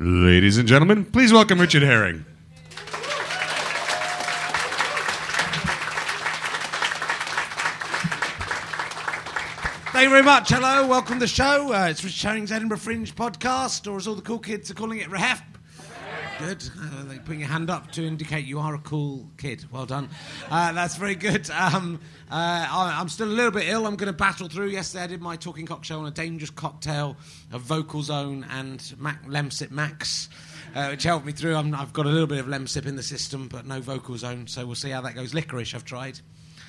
Ladies and gentlemen, please welcome Richard Herring. Thank you very much. Hello, welcome to the show. Uh, it's Richard Herring's Edinburgh Fringe podcast, or as all the cool kids are calling it, REHAP. Good. They putting your hand up to indicate you are a cool kid. Well done. Uh, that's very good. Um, uh, I'm still a little bit ill. I'm going to battle through. Yesterday I did my talking cock show on a dangerous cocktail of Vocal Zone and Mac, Lemsip Max. Uh, which helped me through. i have got a little bit of Lemsip in the system, but no vocal zone, so we'll see how that goes. Licorice, I've tried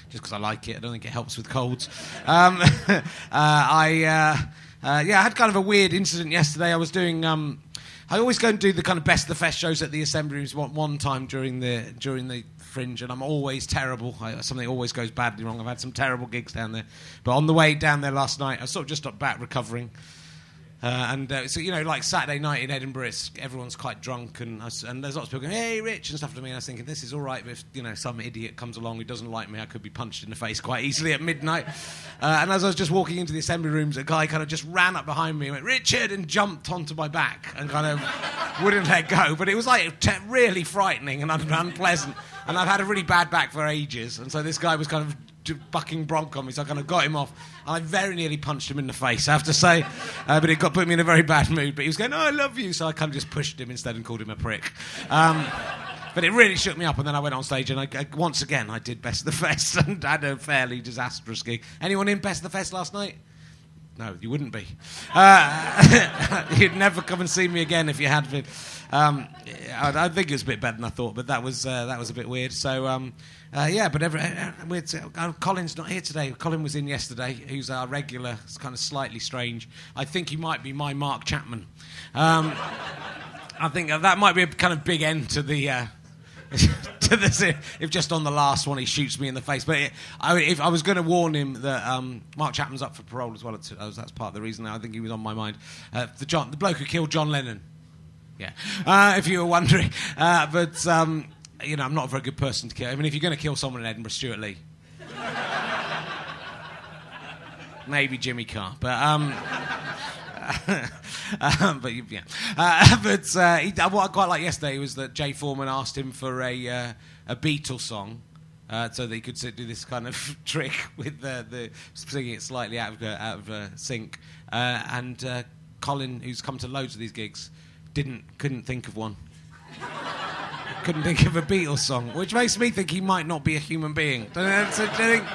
just because I like it. I don't think it helps with colds. Um, uh, I, uh, yeah, I had kind of a weird incident yesterday. I was doing. Um, I always go and do the kind of best of the fest shows at the Assembly Rooms one, one time during the during the Fringe, and I'm always terrible. I, something always goes badly wrong. I've had some terrible gigs down there, but on the way down there last night, I sort of just got back recovering. Uh, and uh, so, you know, like Saturday night in Edinburgh, everyone's quite drunk, and, and there's lots of people going, hey, Rich, and stuff to me. And I was thinking, this is all right, but if, you know, some idiot comes along who doesn't like me, I could be punched in the face quite easily at midnight. Uh, and as I was just walking into the assembly rooms, a guy kind of just ran up behind me and went, Richard, and jumped onto my back and kind of wouldn't let go. But it was like t- really frightening and un- unpleasant. And I've had a really bad back for ages. And so this guy was kind of bucking bronc on me, so I kind of got him off. And I very nearly punched him in the face, I have to say, uh, but it got put me in a very bad mood. But he was going, "Oh, I love you," so I kind of just pushed him instead and called him a prick. Um, but it really shook me up, and then I went on stage and I, I, once again I did Best of the Fest and had a fairly disastrous gig. Anyone in Best of the Fest last night? No, you wouldn't be. Uh, you'd never come and see me again if you had been. Um, I, I, think it was a bit better than I thought, but that was uh, that was a bit weird. So. Um, uh, yeah, but every, uh, uh, Colin's not here today. Colin was in yesterday, who's our regular. It's kind of slightly strange. I think he might be my Mark Chapman. Um, I think that might be a kind of big end to the. Uh, to this, if just on the last one he shoots me in the face. But it, I, if I was going to warn him that um, Mark Chapman's up for parole as well, that's part of the reason. I think he was on my mind. Uh, the, John, the bloke who killed John Lennon. Yeah, uh, if you were wondering. Uh, but um, you know, I'm not a very good person to kill. I mean, if you're going to kill someone in Edinburgh, Stewart Lee. Maybe Jimmy Carr, but um, um but yeah, uh, but uh, he, what I quite like yesterday was that Jay Foreman asked him for a uh, a Beatles song, uh, so that he could do this kind of trick with the, the singing it slightly out of out of uh, sync. Uh, and Colin, who's come to loads of these gigs, didn't couldn't think of one couldn't think of a Beatles song, which makes me think he might not be a human being. You think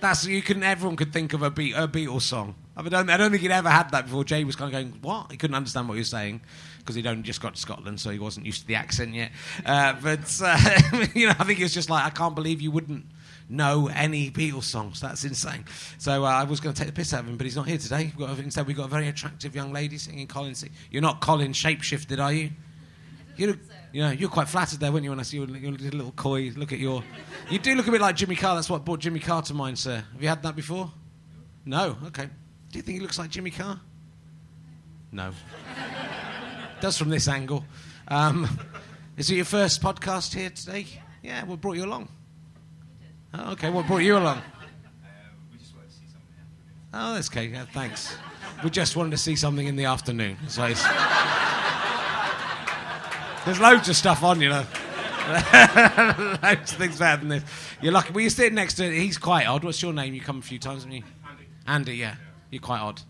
that's you can everyone could think of a, Be- a Beatles song. I, don't, I don't think he'd ever had that before. Jay was kind of going, "What?" He couldn't understand what he was saying because he'd only just got to Scotland, so he wasn't used to the accent yet. Uh, but uh, you know, I think he was just like, "I can't believe you wouldn't." Know any Beatles songs. That's insane. So uh, I was going to take the piss out of him, but he's not here today. We've instead, we've got a very attractive young lady singing Colin. You're not Colin shapeshifted, are you? You you know, you're quite flattered there, weren't you, when I see your, your little coy look at your. You do look a bit like Jimmy Carr. That's what brought Jimmy Carr to mind, sir. Have you had that before? No. Okay. Do you think he looks like Jimmy Carr? No. Does from this angle. Um, is it your first podcast here today? Yeah. we brought you along? Oh, okay. What brought you along? Oh, that's okay. Yeah, thanks. We just wanted to see something in the afternoon. So there's loads of stuff on, you know. loads of things better than this. You're lucky. Well, you're sitting next to. He's quite odd. What's your name? You come a few times, haven't you? Andy. Andy, yeah. You're quite odd.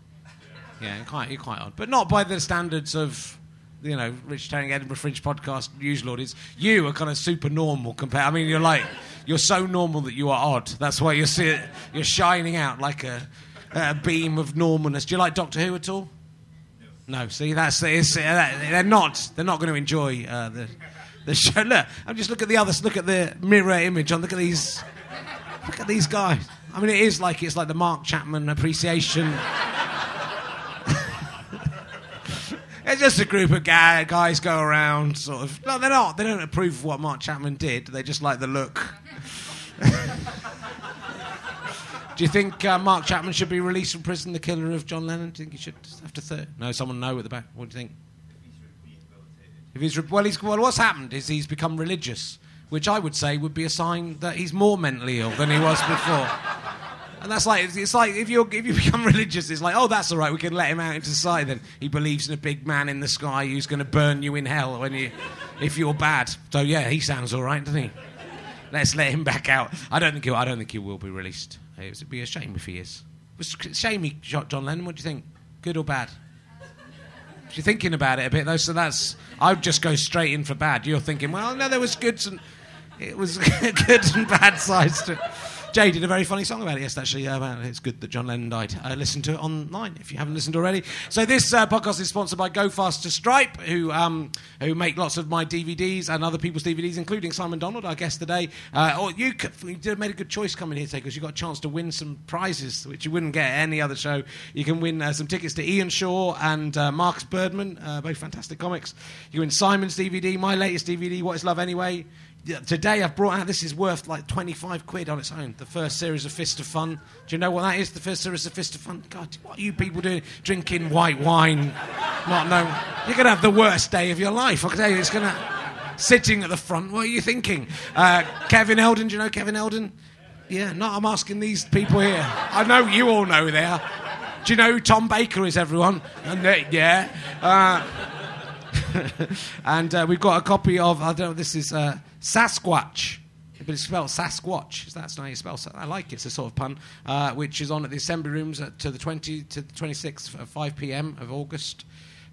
Yeah, you're quite, you're quite odd, but not by the standards of you know, Rich Herring Edinburgh Fringe podcast usual audience. You are kind of super normal compared. I mean, you're like you're so normal that you are odd. That's why you're see you're shining out like a, a beam of normalness. Do you like Doctor Who at all? No, see, that's uh, they're not they're not going to enjoy uh, the the show. Look, I'm just look at the others. Look at the mirror image. On look at these. Look at these guys. I mean, it is like it's like the Mark Chapman appreciation. It's just a group of guys go around, sort of. No, they're not. They don't approve of what Mark Chapman did. They just like the look. Do you think uh, Mark Chapman should be released from prison, the killer of John Lennon? Do you think he should after third? No, someone know at the back. What do you think? If he's re- well, he's well. What's happened is he's become religious, which I would say would be a sign that he's more mentally ill than he was before. And that's like it's like if you if you become religious, it's like oh that's all right, we can let him out into society. Then he believes in a big man in the sky who's going to burn you in hell when you if you're bad. So yeah, he sounds all right, doesn't he? Let's let him back out. I don't think he I don't think he will be released. It would be a shame if he is. It was a shame he shot John Lennon. What do you think? Good or bad? You're thinking about it a bit though, so that's I'd just go straight in for bad. You're thinking, well, no, there was good and it was good and bad sides to it. Jay did a very funny song about it yesterday, actually. Uh, it's good that John Lennon died. Uh, listen to it online if you haven't listened already. So this uh, podcast is sponsored by Go Faster Stripe, who um, who make lots of my DVDs and other people's DVDs, including Simon Donald, our guest today. Uh, or you, could, you did, made a good choice coming here today because you got a chance to win some prizes, which you wouldn't get at any other show. You can win uh, some tickets to Ian Shaw and uh, Marcus Birdman, both fantastic comics. You win Simon's DVD, my latest DVD, What Is Love Anyway today I've brought out this is worth like 25 quid on its own. The first series of Fist of Fun. Do you know what that is? The first series of Fist of Fun. God, what are you people doing? Drinking white wine. Not no. You're going to have the worst day of your life. I can tell you, it's going to. Sitting at the front, what are you thinking? Uh, Kevin Eldon, do you know Kevin Eldon? Yeah, no, I'm asking these people here. I know you all know there. Do you know who Tom Baker is, everyone? And, yeah. Uh, and uh, we've got a copy of, I don't know, this is uh, Sasquatch. But it's spelled Sasquatch. That's how you spell. I like it. It's a sort of pun, uh, which is on at the assembly rooms at, to the 20 to the 26th at 5 p.m. of August.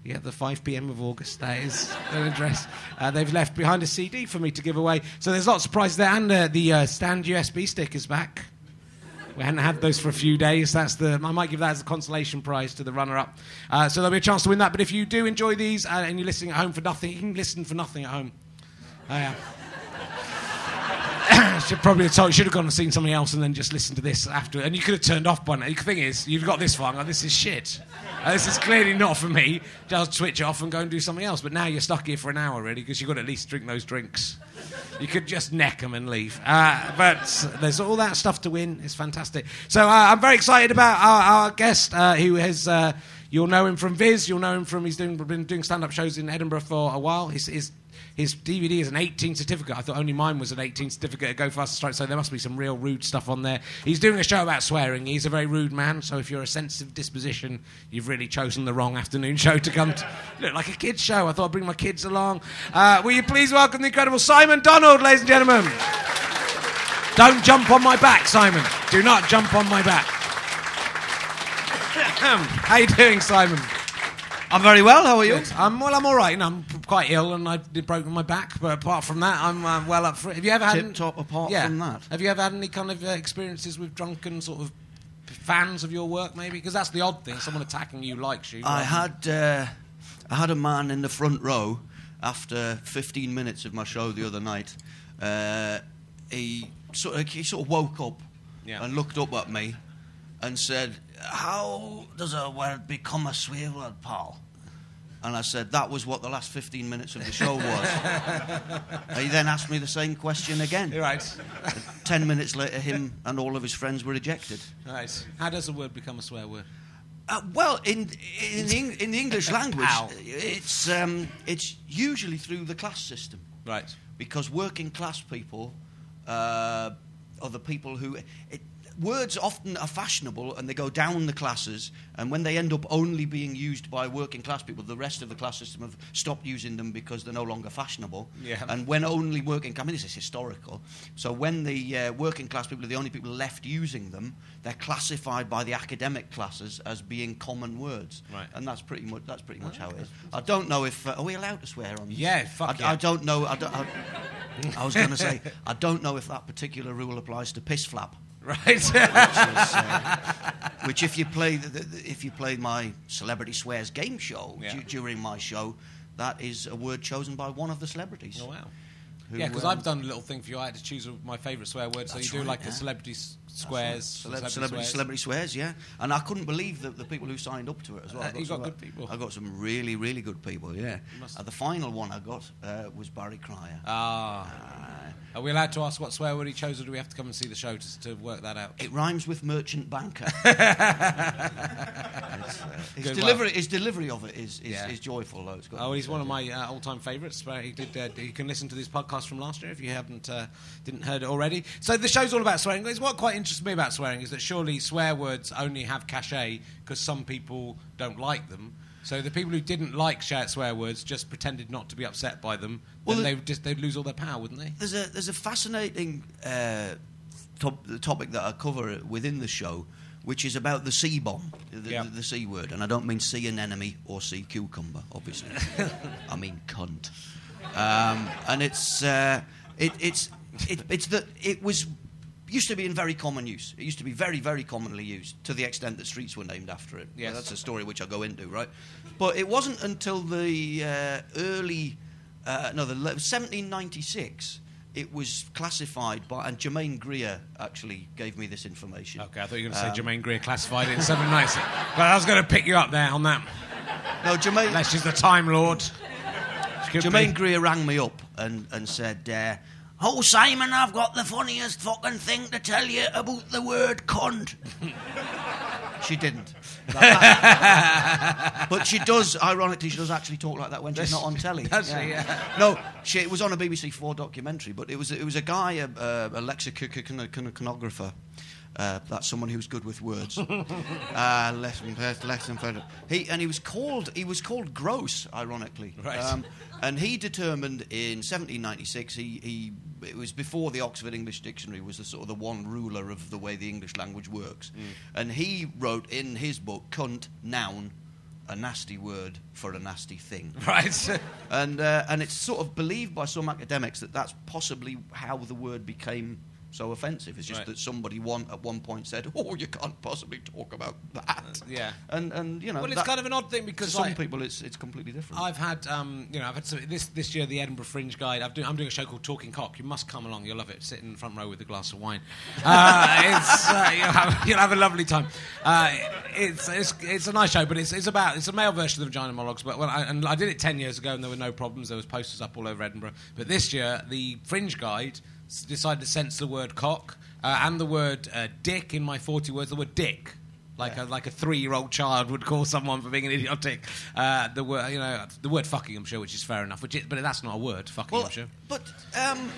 Yeah, the 5 p.m. of August. That is their address. Uh, they've left behind a CD for me to give away. So there's lots of prizes there, and uh, the uh, stand USB stick is back. We hadn't had those for a few days. That's the I might give that as a consolation prize to the runner-up. Uh, so there'll be a chance to win that. But if you do enjoy these uh, and you're listening at home for nothing, you can listen for nothing at home. Oh, yeah. Should probably have told, should have gone and seen something else and then just listened to this after. And you could have turned off by now. The thing is, you've got this far. this is shit. Uh, this is clearly not for me. Just switch off and go and do something else. But now you're stuck here for an hour, really, because you've got to at least drink those drinks. You could just neck them and leave. Uh, but there's all that stuff to win. It's fantastic. So uh, I'm very excited about our, our guest, uh, who has. Uh, you'll know him from Viz. You'll know him from he's doing, been doing stand-up shows in Edinburgh for a while. His his DVD is an 18 certificate. I thought only mine was an 18 certificate at Go Faster Stripe, so there must be some real rude stuff on there. He's doing a show about swearing. He's a very rude man, so if you're a sensitive disposition, you've really chosen the wrong afternoon show to come to. Look like a kids' show. I thought I'd bring my kids along. Uh, will you please welcome the incredible Simon Donald, ladies and gentlemen? Don't jump on my back, Simon. Do not jump on my back. How you doing, Simon? I'm very well. How are you? I'm well. I'm all right. I'm quite ill, and I've broken my back. But apart from that, I'm uh, well up for it. Have you ever had tip top? Apart yeah. from that, have you ever had any kind of uh, experiences with drunken sort of fans of your work? Maybe because that's the odd thing. Someone attacking you likes you. I had uh, I had a man in the front row after 15 minutes of my show the other night. Uh, he sort of he sort of woke up yeah. and looked up at me and said, "How does a word become a swear word, pal?" And I said, that was what the last 15 minutes of the show was. he then asked me the same question again. Right. Ten minutes later, him and all of his friends were ejected. Right. How does a word become a swear word? Uh, well, in, in, in, the English language, it's, um, it's usually through the class system. Right. Because working class people uh, are the people who. It, words often are fashionable and they go down the classes, and when they end up only being used by working class people, the rest of the class system have stopped using them because they're no longer fashionable. Yeah. And when only working, I mean, this is historical. So when the uh, working class people are the only people left using them, they're classified by the academic classes as being common words. Right. And that's pretty much that's pretty much oh, how it is. I don't know if uh, are we allowed to swear on this? Yeah, fuck I, yeah. I don't know. I, don't, I, I was going to say I don't know if that particular rule applies to piss flap. Right. which, is, uh, which, if you play the, the, if you play my celebrity swears game show yeah. d- during my show, that is a word chosen by one of the celebrities. Oh wow. Who, yeah, because um, I've done a little thing for you. I had to choose my favourite swear word. So you do right, like yeah. a celebrity squares. Celebrity, celebrity, swears. celebrity, swears. yeah. And I couldn't believe the, the people who signed up to it as well. Uh, you got, got good people. I got some really, really good people, yeah. Uh, the final one I got uh, was Barry Cryer. Ah. Uh, are we allowed to ask what swear word he chose, or do we have to come and see the show to, to work that out? It rhymes with merchant banker. uh, his, delivery, his delivery of it is, is, yeah. is joyful, though. oh, he's one of my uh, all-time favourites. He did. You can listen to this podcast from last year if you haven't uh, didn't heard it already. So the show's all about swearing. It's what quite interests me about swearing is that surely swear words only have cachet because some people don't like them. So the people who didn't like swear words just pretended not to be upset by them. Well, then the- they would just they'd lose all their power, wouldn't they? There's a there's a fascinating uh, top, the topic that I cover within the show, which is about the C bomb, the, Yeah. the, the C word, and I don't mean sea anemone or sea cucumber, obviously. I mean cunt, um, and it's uh, it, it's it, it's that it was used to be in very common use. It used to be very very commonly used to the extent that streets were named after it. Yeah, that's a story which I'll go into, right? But it wasn't until the uh, early uh, no, the 1796. It was classified by, and Germaine Greer actually gave me this information. Okay, I thought you were going Um, to say Germaine Greer classified it in seven nights, but I was going to pick you up there on that. No, Germaine, Unless she's the Time Lord. Germaine be. Greer rang me up and, and said, uh, Oh, Simon, I've got the funniest fucking thing to tell you about the word cunt. she didn't. but she does, ironically, she does actually talk like that when she's not on telly. She? Yeah. No, she, it was on a BBC Four documentary, but it was, it was a guy, a, a, lexiconographer. Uh, that's someone who's good with words. uh, less than less. He and he was called he was called Grose, ironically. Right. Um, and he determined in 1796 he, he it was before the Oxford English Dictionary was the sort of the one ruler of the way the English language works. And he wrote in his book cunt noun a nasty word for a nasty thing. Right. And, uh, and it's sort of believed by some academics that that's possibly how the word became so offensive. It's just Right. that somebody one, at one point said, "Oh, you can't possibly talk about that." yeah. And and you know, Well, it's kind of an odd thing because some like, people it's it's completely different. I've had, um, you know, I've had some, this this year the Edinburgh Fringe Guide. I've do, I'm doing a show called Talking Cock. You must come along. You'll love it. Sit in the front row with a glass of wine. Uh, it's uh, you'll, have, you'll have a lovely time. Uh, it's, it's it's a nice show, but it's it's about it's a male version of the Vagina Monologues. But well, I, and I did it ten years ago, and there were no problems. There was posters up all over Edinburgh. But this year, the Fringe Guide decided to censor the word cock uh, and the word uh, dick in my 40 words. The word dick like a like a three year old child would call someone for being an idiotic. Uh, the word you know the word fucking I'm sure, which is fair enough. Which is, but that's not a word. Fucking Well, I'm sure. but um,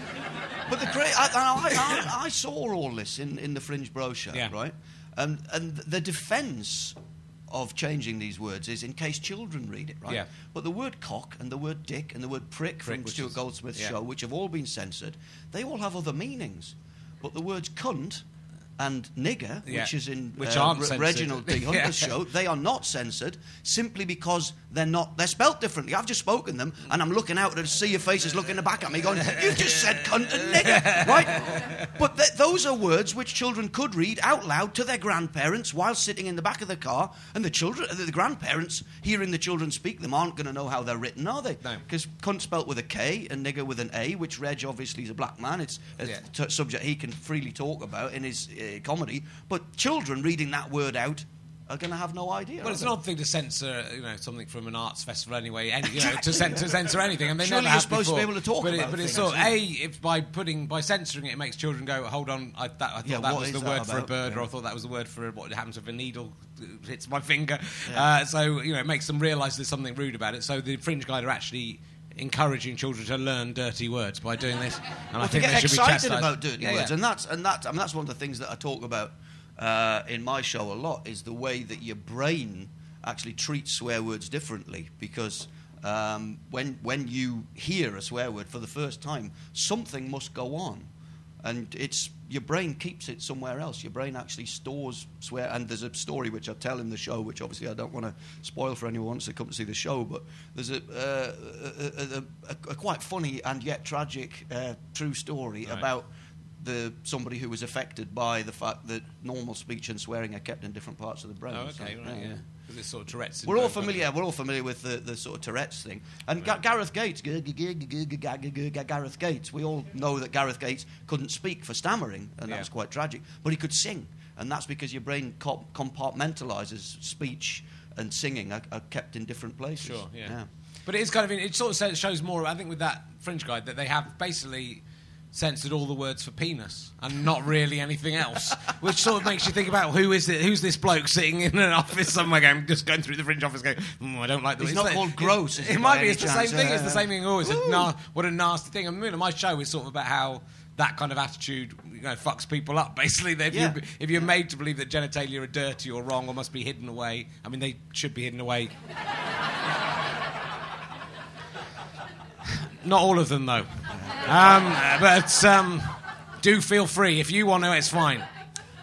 but the great I, I, I, I saw all this in, in the Fringe brochure, Yeah. right? And and the defence of changing these words is in case children read it, right? Yeah. But the word cock and the word dick and the word prick, Prick, from Stuart Goldsmith's yeah. show, which have all been censored, they all have other meanings. But the words cunt and nigger, Yeah. which is in Which uh, aren't Re- Reginald D. Hunter's Yeah. show, they are not censored simply because they're not they're spelt differently. I've just spoken them, and I'm looking out to see your faces looking back at me, going, "You've just said cunt and nigger, right?" But th- those are words which children could read out loud to their grandparents while sitting in the back of the car, and the children, the grandparents, hearing the children speak them, aren't going to know how they're written, are they? No. Because cunt spelt with a K and nigger with an A, which Reg obviously is a black man. It's a Yeah. t- subject he can freely talk about in his uh, comedy. But children reading that word out are going to have no idea. Well, it's they? an odd thing to censor, you know, something from an arts festival anyway. Any, you know, to, cen- to censor anything, and they Surely never you're supposed to be able to talk but about it, but it's sort of a if by putting by censoring it, it makes children go, hold on, I, that, I thought Yeah, that was the that word for a about? bird, or I thought that was the word for what happens if a needle hits my finger. Uh, so you know, it makes them realise there's something rude about it. So the Fringe Guide are actually. Encouraging children to learn dirty words by doing this, and I Well, to think they should be excited chastised. about dirty Yeah, words, yeah. and that's and that. I mean, that's one of the things that I talk about uh, in my show a lot. Is the way that your brain actually treats swear words differently because. Um, when when you hear a swear word for the first time, something must go on, and it's your brain keeps it somewhere else. Your brain actually stores swear. And there's a story which I tell in the show, which obviously I don't want to spoil for anyone who wants to come to see the show. But there's a uh, a, a, a, quite funny and yet tragic uh, true story Right. about the somebody who was affected by the fact that normal speech and swearing are kept in different parts of the brain. Oh, So, okay, right, yeah because it's sort of Tourette's. We're all familiar. We're all familiar with the, the sort of Tourette's thing. And. G- Gareth Gates, Gareth Gates. We all know that Gareth Gates couldn't speak for stammering, and that was quite tragic. But he could sing, and that's because your brain compartmentalizes speech and singing are, kept in different places. Sure. Yeah. yeah. But it is kind of it sort of shows more. I think with that fringe guide that they have basically censored all the words for penis and not really anything else, which sort of makes you think about who is it? Who's this bloke sitting in an office somewhere, going, just going through the fringe office, going, mm, I don't like the. It's not it- called it- gross, is It, might be. It's the same thing. It's the same thing. always. Ooh. na- what a nasty thing. I mean, my show is sort of about how. That kind of attitude, you know, fucks people up. Basically, if, Yeah. you, if you're made to believe that genitalia are dirty or wrong or must be hidden away, I mean, they should be hidden away Not all of them, though. Um, but um, do feel free. If you want to, it's fine.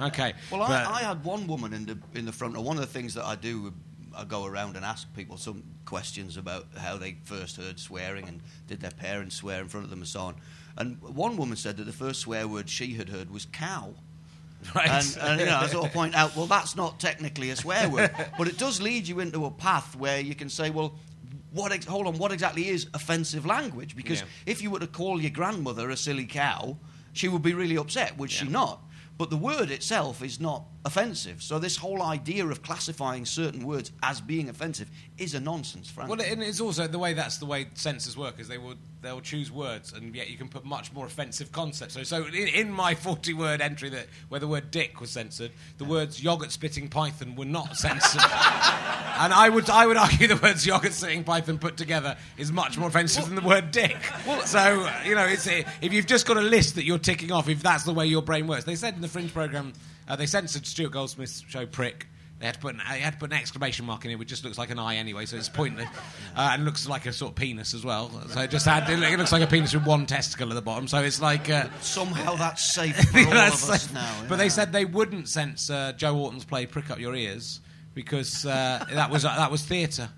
Okay. Well, I, I had one woman in the in the front. One of the things that I do, I go around and ask people some questions about how they first heard swearing and did their parents swear in front of them and so on. And one woman said that the first swear word she had heard was cow. right. And, and you know, I sort of point out, well, that's not technically a swear word, but it does lead you into a path where you can say, well, what ex- hold on, what exactly is offensive language? Because Yeah. if you were to call your grandmother a silly cow, she would be really upset, would she not? But the word itself is not offensive. So this whole idea of classifying certain words as being offensive is a nonsense, frankly. Well, and it's also the way that's the way censors work is they will they'll choose words and yet you can put much more offensive concepts. So, so in, in my forty word entry that where the word dick was censored, the words yogurt spitting python were not censored. and I would I would argue the words yogurt spitting python put together is much more offensive than the word dick. so uh, you know, it's if you've just got a list that you're ticking off, if that's the way your brain works. They said in the Fringe program, uh, they censored Stuart Goldsmith's show Prick. They had to put an, they had to put an exclamation mark in it, which just looks like an eye anyway, so it's pointless. Uh, and looks like a sort of penis as well. So it just had it looks like a penis with one testicle at the bottom. So it's like. Uh, Somehow that's safe for all of us safe. now. But yeah. they said they wouldn't censor Joe Orton's play "Prick Up Your Ears" because uh, that was that was theatre.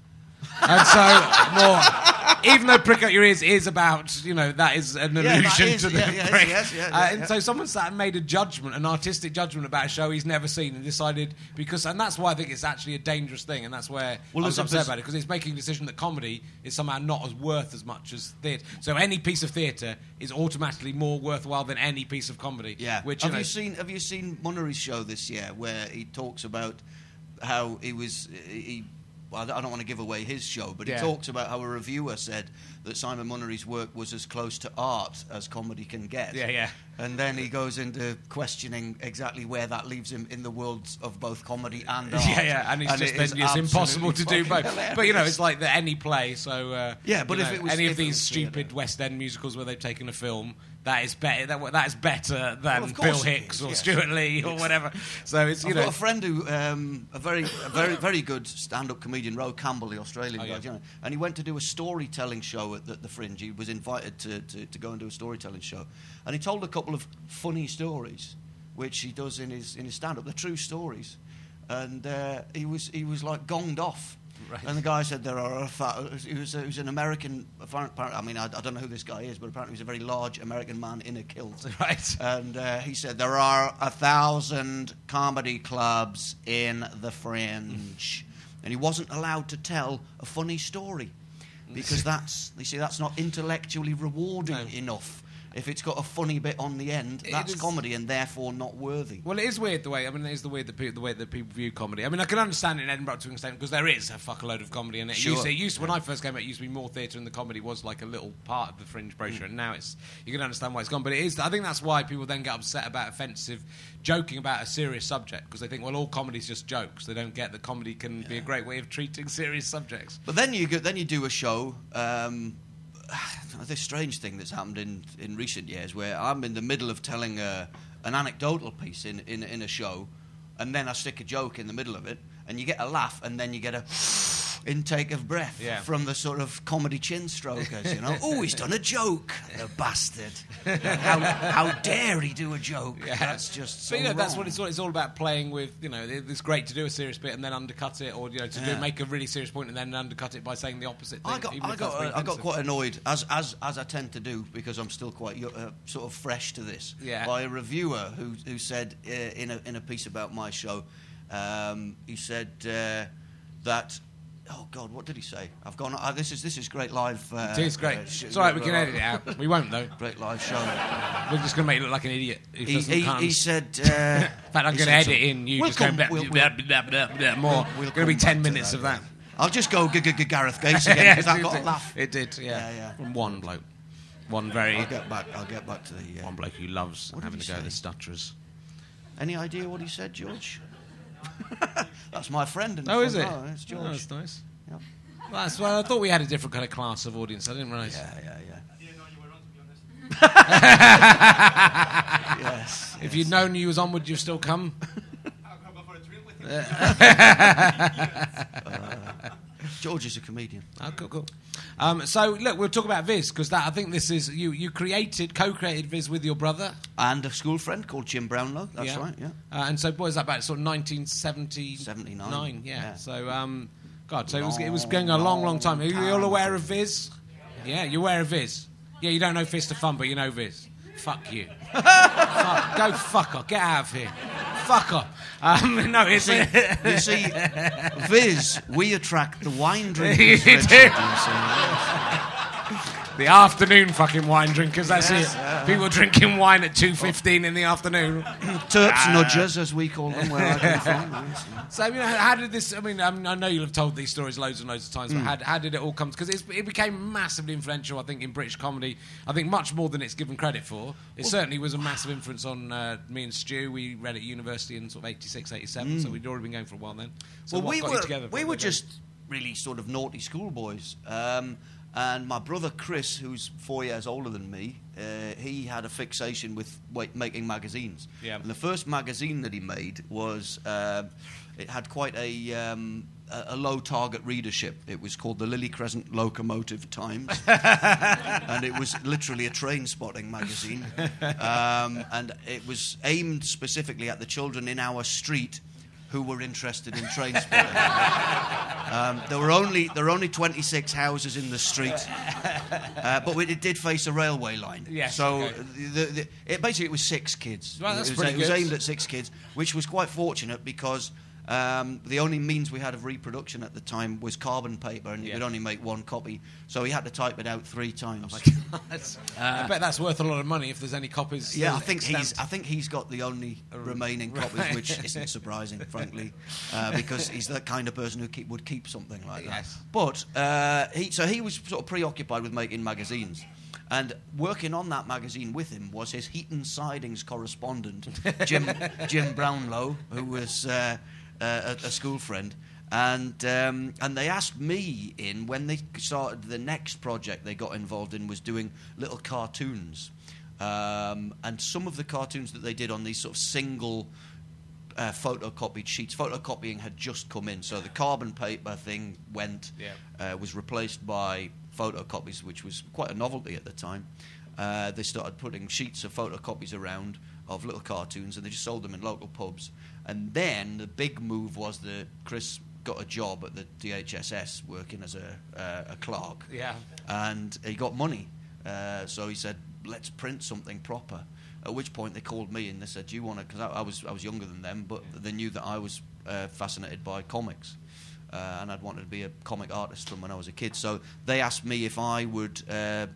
And so, more, even though "Prick Up Your Ears" is about, you know, that is an Yeah, that allusion is, to the yeah, yes, prick. yes, yeah, Uh, and yeah. so, someone sat and made a judgment, an artistic judgment about a show he's never seen, and decided because, and that's why I think it's actually a dangerous thing, and that's where Well, I was there's a- upset there's- about it because it's making a decision that comedy is somehow not as worth as much as theatre. So, any piece of theatre is automatically more worthwhile than any piece of comedy. Yeah. Which have you know, you seen Have you seen Munnery's show this year where he talks about how he was he. I don't want to give away his show, but Yeah. he talks about how a reviewer said that Simon Munnery's work was as close to art as comedy can get. Yeah, yeah. And then he goes into questioning exactly where that leaves him in the worlds of both comedy and art. Yeah, yeah, and it's just it then it's impossible to do both. hilarious. But you know, it's like the any play. So uh, Yeah, but if know, it was- any of if it these stupid theatre. West End musicals where they've taken a film, that is better. That, that is better than of Bill Hicks is, or yes. Stewart Lee or whatever. So it's you I've know. got a friend who, um, a very, a very, very good stand-up comedian, Ro Campbell, the Australian Oh, guy, yeah. you know, and he went to do a storytelling show at the, the Fringe. He was invited to, to, to go and do a storytelling show, and he told a couple of funny stories, which he does in his in his stand-up. They're true stories, and uh, he was he was like gonged off. Right. And the guy said there are he was he was an American. I mean, I, I don't know who this guy is, but apparently he's a very large American man in a kilt. Right. And uh, he said there are a thousand comedy clubs in the Fringe, and he wasn't allowed to tell a funny story because that's you see that's not intellectually rewarding No. enough. If it's got a funny bit on the end, It that's is- comedy and therefore not worthy. Well, it is weird the way. I mean, it is the weird the, pe- the way that people view comedy. I mean, I can understand it in Edinburgh to an extent because there is a fuckload of comedy, in it Sure. used to, it used to- when I first came out, it used to be more theatre, and the comedy was like a little part of the fringe brochure. And now it's you can understand why it's gone. But it is. I think that's why people then get upset about offensive joking about a serious subject because they think, well, all comedy's just jokes. They don't get that comedy can be a great way of treating serious subjects. But then you go, then you do a show. Um, this strange thing that's happened in, in recent years, where I'm in the middle of telling a, an anecdotal piece in, in in a show, and then I stick a joke in the middle of it, and you get a laugh, and then you get a intake of breath Yeah. from the sort of comedy chin strokers. You know, oh, he's done a joke, the bastard. how, how dare he do a joke? That's just so But you know, that's what it's all, it's all about playing with. You know, it's great to do a serious bit and then undercut it, or you know, to do, make a really serious point and then undercut it by saying the opposite thing. I got, I got, uh, I got quite annoyed, as, as, as I tend to do, because I'm still quite uh, sort of fresh to this, Yeah. by a reviewer who, who said uh, in, a, in a piece about my show, um, he said uh, that. Oh God! What did he say? I've gone. Uh, this is this is great live. Uh, It is great. uh, sh- it's all right. We can edit it out. We won't though. Great live show. We're just going to make you look like an idiot. he, he, he said. Uh, in fact, I'm going to edit in you We'll just going come- blah, we'll- blah, more. we'll going to be ten minutes that, of that. I'll just go g- g- Gareth Gates again because I got did. a laugh. It did, yeah. Yeah, yeah. From one bloke. one very I'll get back. I'll get back to the. Uh, one bloke who loves having to go to the stutterers. any idea what he said, George? that's my friend. In the Oh, is it? row, It's oh, George. Oh, that's nice. Yep. Well, that's well. I thought we had a different kind of class of audience. I didn't realise. Yeah, yeah, yeah. yes. If you'd known you was on, would you still come? George is a comedian. Oh, cool, cool. Um, so, look, we'll talk about Viz because that I think this is you. You created, co-created Viz with your brother. And a school friend called Jim Brownlow. That's right, yeah. Uh, and so, what is that about? Sort of 1979. Yeah. yeah. So, um, God, so it was, it was going a long, long time. Are you all aware of Viz? Yeah, you're aware of Viz. Yeah, you don't know Fist of Fun, but you know Viz. Fuck you. fuck, go fuck off. Get out of here. Fuck off. Um, no, it's You see, Viz, we attract the wine drinkers. You Richard, you see. The afternoon fucking wine drinkers. That's it. People drinking wine at two fifteen in the afternoon. Turps nudgers, as we call them, where I come from. yes. So, you know, how did this? I mean, I know you'll have told these stories loads and loads of times, but how, how did it all come? Because it became massively influential, I think, in British comedy. I think much more than it's given credit for. It certainly was a massive influence on uh, me and Stu. We read at university in sort of 86, 87, so we'd already been going for a while then. So well, what we got you were together we were just really sort of naughty schoolboys. Um, and my brother Chris, who's four years older than me, uh, he had a fixation with wait, making magazines. Yeah. And the first magazine that he made was uh, it had quite a. Um, a a low target readership. It was called the Lily Crescent Locomotive Times, and it was literally a train spotting magazine. Um, and it was aimed specifically at the children in our street who were interested in train spotting. Um, there were only there were only 26 houses in the street, uh, but it did face a railway line. Yes, So okay. the, the, it, basically it was six kids. Well, that's it was, it was aimed at six kids, which was quite fortunate because. Um, the only means we had of reproduction at the time was carbon paper, and you Yeah. could only make one copy. So he had to type it out three times. That's- I bet that's worth a lot of money if there's any copies. Yeah, I uh, think he's. I think he's got the only remaining copies, which isn't surprising, frankly, uh, because he's the kind of person who keep, would keep something like that. Yes. But uh, he, so he was sort of preoccupied with making magazines, and working on that magazine with him was his Heaton Sidings correspondent, Jim Jim Brownlow, who was uh, uh, a, a school friend. And um, and they asked me in when they started the next project they got involved in was doing little cartoons, um, and some of the cartoons that they did on these sort of single uh, photocopied sheets. Photocopying had just come in, so the carbon paper thing went, Yeah. uh, was replaced by photocopies, which was quite a novelty at the time. Uh, they started putting sheets of photocopies around of little cartoons, and they just sold them in local pubs. And then the big move was that Chris got a job at the DHSS working as a, uh, a clerk Yeah. and he got money. Uh, so he said, "Let's print something proper." At which point they called me and they said, "Do you want to?" Because I, I was I was younger than them, but they knew that I was uh, fascinated by comics, uh, and I'd wanted to be a comic artist from when I was a kid. So they asked me if I would uh,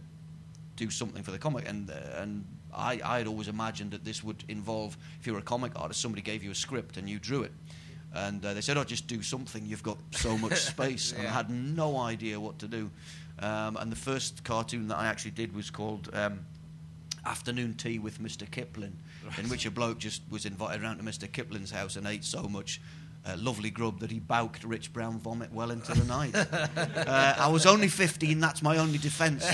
do something for the comic, and uh, and I I had always imagined that this would involve if you were a comic artist, somebody gave you a script and you drew it. And uh, they said, "Oh, just do something. You've got so much space." And I had no idea what to do. Um, and the first cartoon that I actually did was called um, Afternoon Tea with Mr. Kipling, in which a bloke just was invited around to Mr. Kipling's house and ate so much uh, lovely grub that he bowked rich brown vomit well into the night. uh, I was only 15, that's my only defence.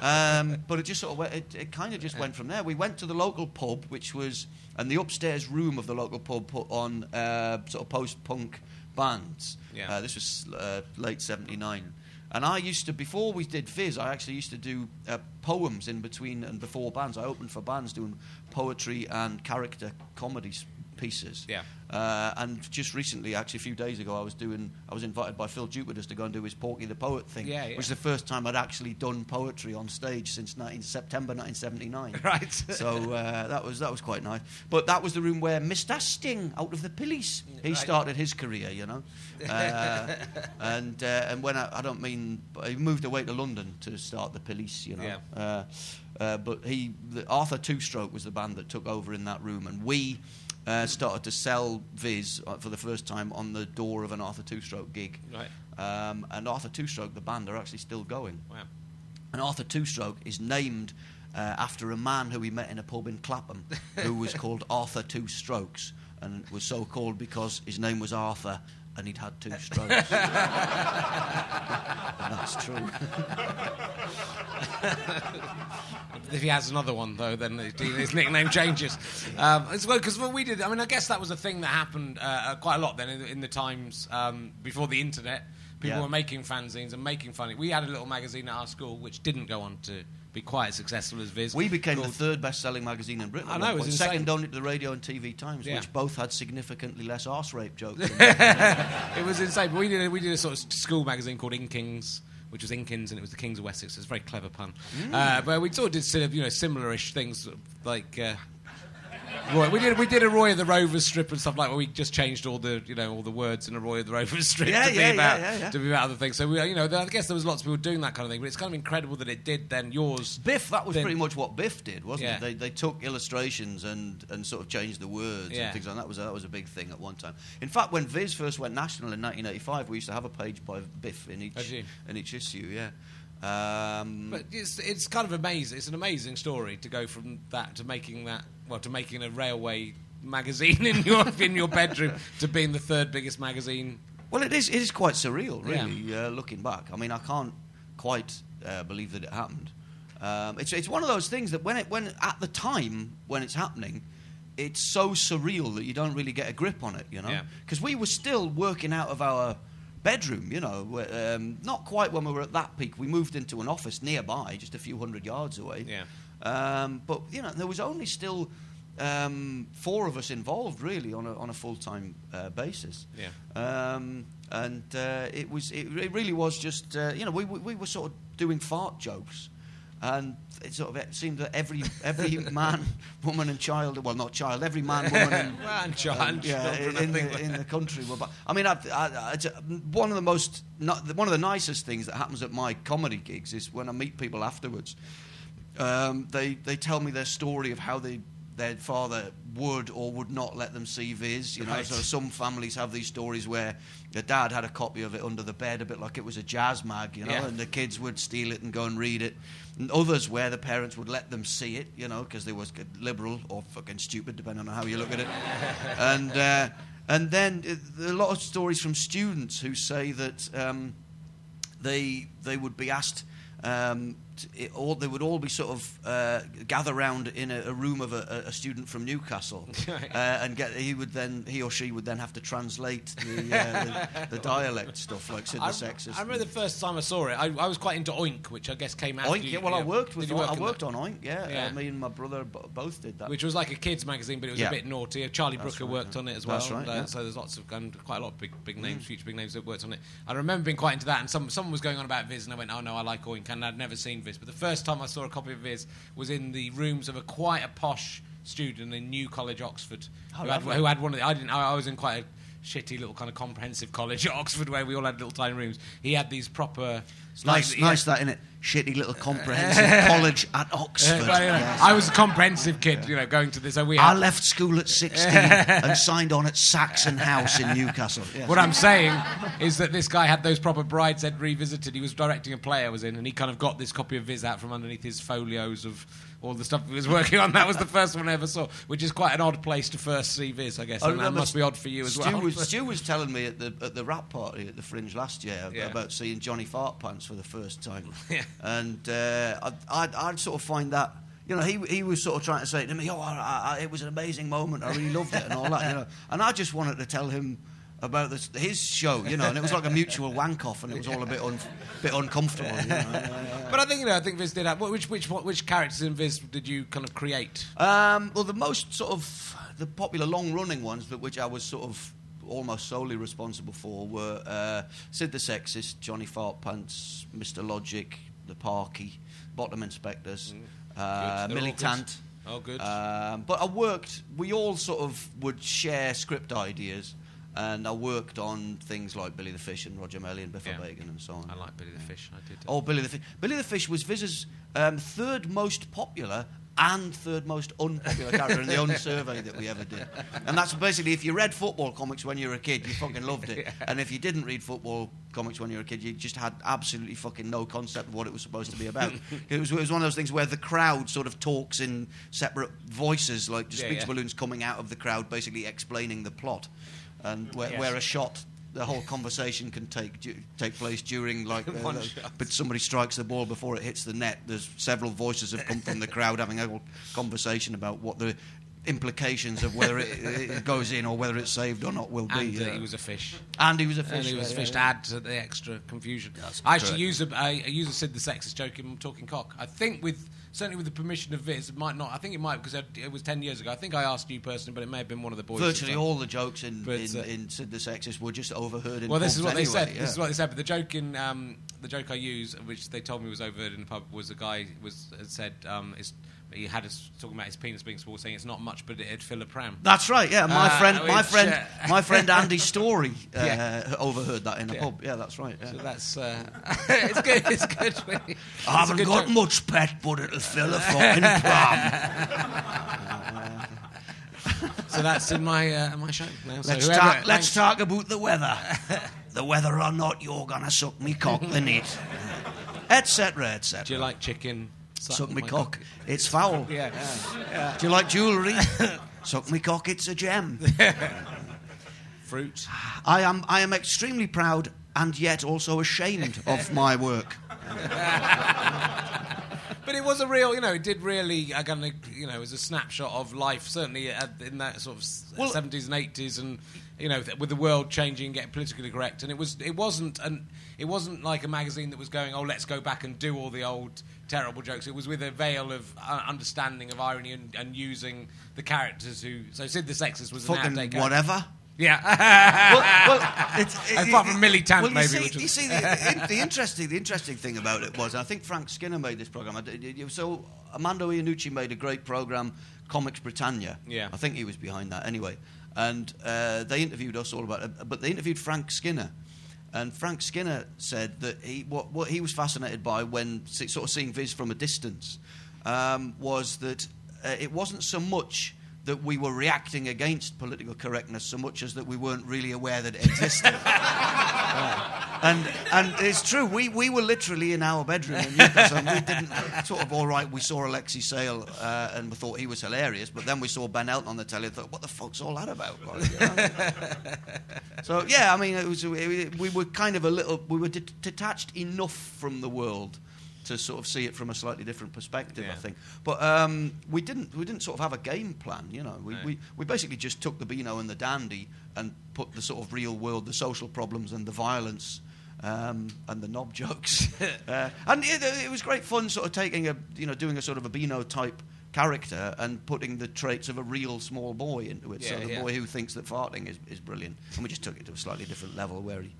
um, but it just sort of went, it, it kind of just went from there. We went to the local pub, which was, and the upstairs room of the local pub put on uh, sort of post punk bands. Yeah. Uh, this was uh, late 79. And I used to, before we did Viz, I actually used to do uh, poems in between and before bands. I opened for bands doing poetry and character comedies pieces. Yeah. Uh, and just recently, actually a few days ago, I was doing, I was invited by Phil Jupitus to go and do his Porky the Poet thing, Yeah, yeah. which is the first time I'd actually done poetry on stage since 19, September 1979. Right. so uh, that was that was quite nice. But that was the room where Mr. Sting, out of the police, he Right. started his career, you know. Uh, and uh, and when I, I don't mean, he moved away to London to start the police, you know. Yeah. Uh, uh, but he, the, Arthur Two Stroke was the band that took over in that room, and we uh, started to sell Viz uh, for the first time on the door of an Arthur Two Stroke gig. Right. Um, and Arthur Two Stroke, the band, are actually still going. Wow. And Arthur Two Stroke is named uh, after a man who we met in a pub in Clapham who was called Arthur Two Strokes and was so called because his name was Arthur and he'd had two strokes. that's true. if he has another one, though, then his nickname changes. Um, well, because what we did, I mean, I guess that was a thing that happened uh, quite a lot then in, in the times um, before the internet. People Yeah. were making fanzines and making funny. We had a little magazine at our school which didn't go on to be quite as successful as Viz. We became the third best-selling magazine in Britain. I know, it was insane. second only to the Radio and TV Times, Yeah. which both had significantly less arse rape jokes. it was insane. We did a, we did a sort of school magazine called Inkings, which was Inkins, and it was the Kings of Wessex. It's a very clever pun. Uh, but we sort of did sort of you know similar-ish things, like. Uh, Roy, we did we did a Roy of the Rovers strip and stuff like where we just changed all the you know all the words in a Roy of the Rovers strip Yeah, to be yeah, yeah, about yeah, to be about other things. So we, you know I guess there was lots of people doing that kind of thing, but it's kind of incredible that it did. Then yours, Biff, that was Then- pretty much what Biff did, wasn't it? They, they took illustrations and, and sort of changed the words and things like that. Was a, that was a big thing at one time. In fact, when Viz first went national in 1985, we used to have a page by Biff in each in each issue. Yeah. Um, But it's it's kind of amazing. It's an amazing story to go from that to making that well to making a railway magazine in your in your bedroom to being the third biggest magazine. Well, it is. It is quite surreal, Yeah. really. Uh, looking back, I mean, I can't quite uh, believe that it happened. Um, it's it's one of those things that when it when at the time when it's happening, it's so surreal that you don't really get a grip on it. You know, Yeah. because we were still working out of our bedroom. You know, um, not quite when we were at that peak. We moved into an office nearby, just a few hundred yards away. Yeah. Um, but you know, there was only still um, four of us involved, really, on a on a full time uh, basis. Yeah. Um, and uh, it was it, it really was just uh, you know we, we we were sort of doing fart jokes. And it sort of it seemed that every every man, woman, and child well, not child, every man, woman, and Well, and child- um, yeah, in, the, in the country. Were, but I mean, I, I, one of the most not, one of the nicest things that happens at my comedy gigs is when I meet people afterwards. Um, they they tell me their story of how they their father would or would not let them see Viz. You know, Right. so some families have these stories where the dad had a copy of it under the bed, a bit like it was a jazz mag, you know, Yeah. and the kids would steal it and go and read it. And others where the parents would let them see it, you know, because they was liberal or fucking stupid, depending on how you look at it. and uh, and then uh, a lot of stories from students who say that. Um, they they would be asked. Um, it, all, they would all be sort of uh, gather round in a, a room of a, a student from Newcastle, Right. uh, and get he would then he or she would then have to translate the, uh, the, the dialect stuff like Sid the Sexist. I remember the first time I saw it. I, I was quite into Oink, which I guess came out. Oink, you. yeah, well, I worked with work I worked on Oink, yeah. Yeah. Uh, me and my brother b- both did that. Which was like a kids magazine, but it was Yeah. a bit naughty. Charlie That's Brooker right, worked yeah. on it as well. That's right, uh, yeah. So there's lots of and quite a lot of big big names, future big names that worked on it. I remember being quite into that, and some someone was going on about Viz, and I went, "Oh no, I like Oink," and I'd never seen Viz. But the first time I saw a copy of his was in the rooms of a quite a posh student in New College, Oxford, Oh, who, had, who had one of the. I didn't. I, I was in quite a shitty little kind of comprehensive college at Oxford where we all had little tiny rooms. He had these proper. It's nice, like- nice that in it. Shitty little uh, comprehensive college at Oxford. Well, you know, Yes. I was a comprehensive kid, you know, going to this. So we I had, left school at 16 and signed on at Saxon House in Newcastle. Yes. What I'm saying is that this guy had those proper Bride's Brideshead revisited. He was directing a play I was in, and he kind of got this copy of Viz out from underneath his folios of all the stuff he was working on. That was the first one I ever saw, which is quite an odd place to first see Viz, I guess. I and that must be odd for you as Stu well. Was, Stu was telling me at the at the wrap party at the Fringe last year Yeah. about seeing Johnny Fart Pants for the first time, Yeah. and uh, I'd, I'd, I'd sort of find that. You know, he he was sort of trying to say to me, "Oh, I, I, it was an amazing moment. I really loved it, and all that." You know, and I just wanted to tell him about this, his show. You know, and it was like a mutual wank off, and it was all a bit un, bit uncomfortable. You know? but I think you know, I think Viz did have. Which which which characters in Viz did you kind of create? Um, well, the most sort of the popular long-running ones, that which I was sort of almost solely responsible for, were uh, Sid the Sexist, Johnny Fartpants, Mr. Logic, the Parky, Bottom Inspectors, uh, Mm. Good. They're all good. Militant. Oh, good. Um, but I worked. We all sort of would share script ideas. And I worked on things like Billy the Fish and Roger Melly and Biff Yeah. Bacon and so on. I like Billy the Fish. I did. Oh, Billy the Fish. Billy the Fish was Viz's um, third most popular and third most unpopular character in the only survey that we ever did. And that's basically if you read football comics when you were a kid, you fucking loved it. And if you didn't read football comics when you were a kid, you just had absolutely fucking no concept of what it was supposed to be about. it, was, it was one of those things where the crowd sort of talks in separate voices, like just Yeah, speech yeah. balloons coming out of the crowd, basically explaining the plot. And where, Yes. where a shot. The whole conversation can take du- take place during like, uh, uh, but somebody strikes the ball before it hits the net. There's several voices have come from the crowd having a whole conversation about what the implications of whether it, it goes in or whether it's saved or not will be. And uh, yeah. he was a fish. and he was a fish And he was a fish yeah, to add to the extra confusion. That's I actually correct. use a, I, I use a Sid the Sexist joke in Talking Cock. I think with certainly with the permission of Viz, it might not. I think it might because it was ten years ago. I think I asked you personally, but it may have been one of the boys. Virtually at the time. all the jokes in, But, in, uh, in Sid the Sexist were just overheard in Well, this is what they said. yeah. This is what they said. But the joke in um, the joke I use, which they told me was overheard in the pub, was a guy was had said um, it's, he had us talking about his penis being small, saying it's not much, but it'd fill a pram. That's right. Yeah, my Uh, friend, my friend, uh, my friend Andy Story uh, Yeah. overheard that in a Yeah. pub. Yeah, that's right. Yeah. So that's uh, it's good. It's good. I haven't good got joke. much pet, but it'll fill a fucking pram. So that's in my uh, my show now. So Let's whoever- talk. Let's thanks. talk about the weather. the weather or not, you're gonna suck me cock the net, etc. etc. Do you like chicken? Suck me cock? It's foul. Yeah. Do you like jewellery? suck me cock. It's a gem. Fruit. I am. I am extremely proud and yet also ashamed of my work. But it was a real, you know, it did really, uh, kind of, you know, it was a snapshot of life, certainly uh, in that sort of Well- 70s and 80s, and you know, with the world changing, getting politically correct, and it was, it wasn't, an, it wasn't like a magazine that was going, oh, let's go back and do all the old terrible jokes. It was with a veil of uh, understanding of irony and, and using the characters who. So Sid the Sexist was an Fucking whatever. Yeah. well, well, it's, it, Apart from Militant, well, you maybe, See, you see, the, the interesting, the interesting thing about it was, I think Frank Skinner made this program. I did- you- So Armando Iannucci made a great program, Comics Britannia. Yeah. I think he was behind that anyway. And uh, they interviewed us all about it, but they interviewed Frank Skinner. And Frank Skinner said that he, what, what he was fascinated by when sort of seeing Viz from a distance um, was that uh, it wasn't so much that we were reacting against political correctness so much as that we weren't really aware that it existed. And and it's true. We, we were literally in our bedroom in Newcastle. And we didn't sort of all right. We saw Alexei Sayle uh, and we thought he was hilarious. But then we saw Ben Elton on the telly and thought, what the fuck's all that about? Like, you know? so yeah, I mean, it was it, we were kind of a little. We were det- detached enough from the world to sort of see it from a slightly different perspective. I think. But um, we didn't we didn't sort of have a game plan. You know, we, No. we we basically just took the Beano and the Dandy and put the sort of real world, the social problems and the violence um, and the knob jokes. uh, and it, it was great fun, sort of taking a, you know, doing a sort of a Beano type character and putting the traits of a real small boy into it. so the yeah. boy who thinks that farting is, is brilliant. And we just took it to a slightly different level where he,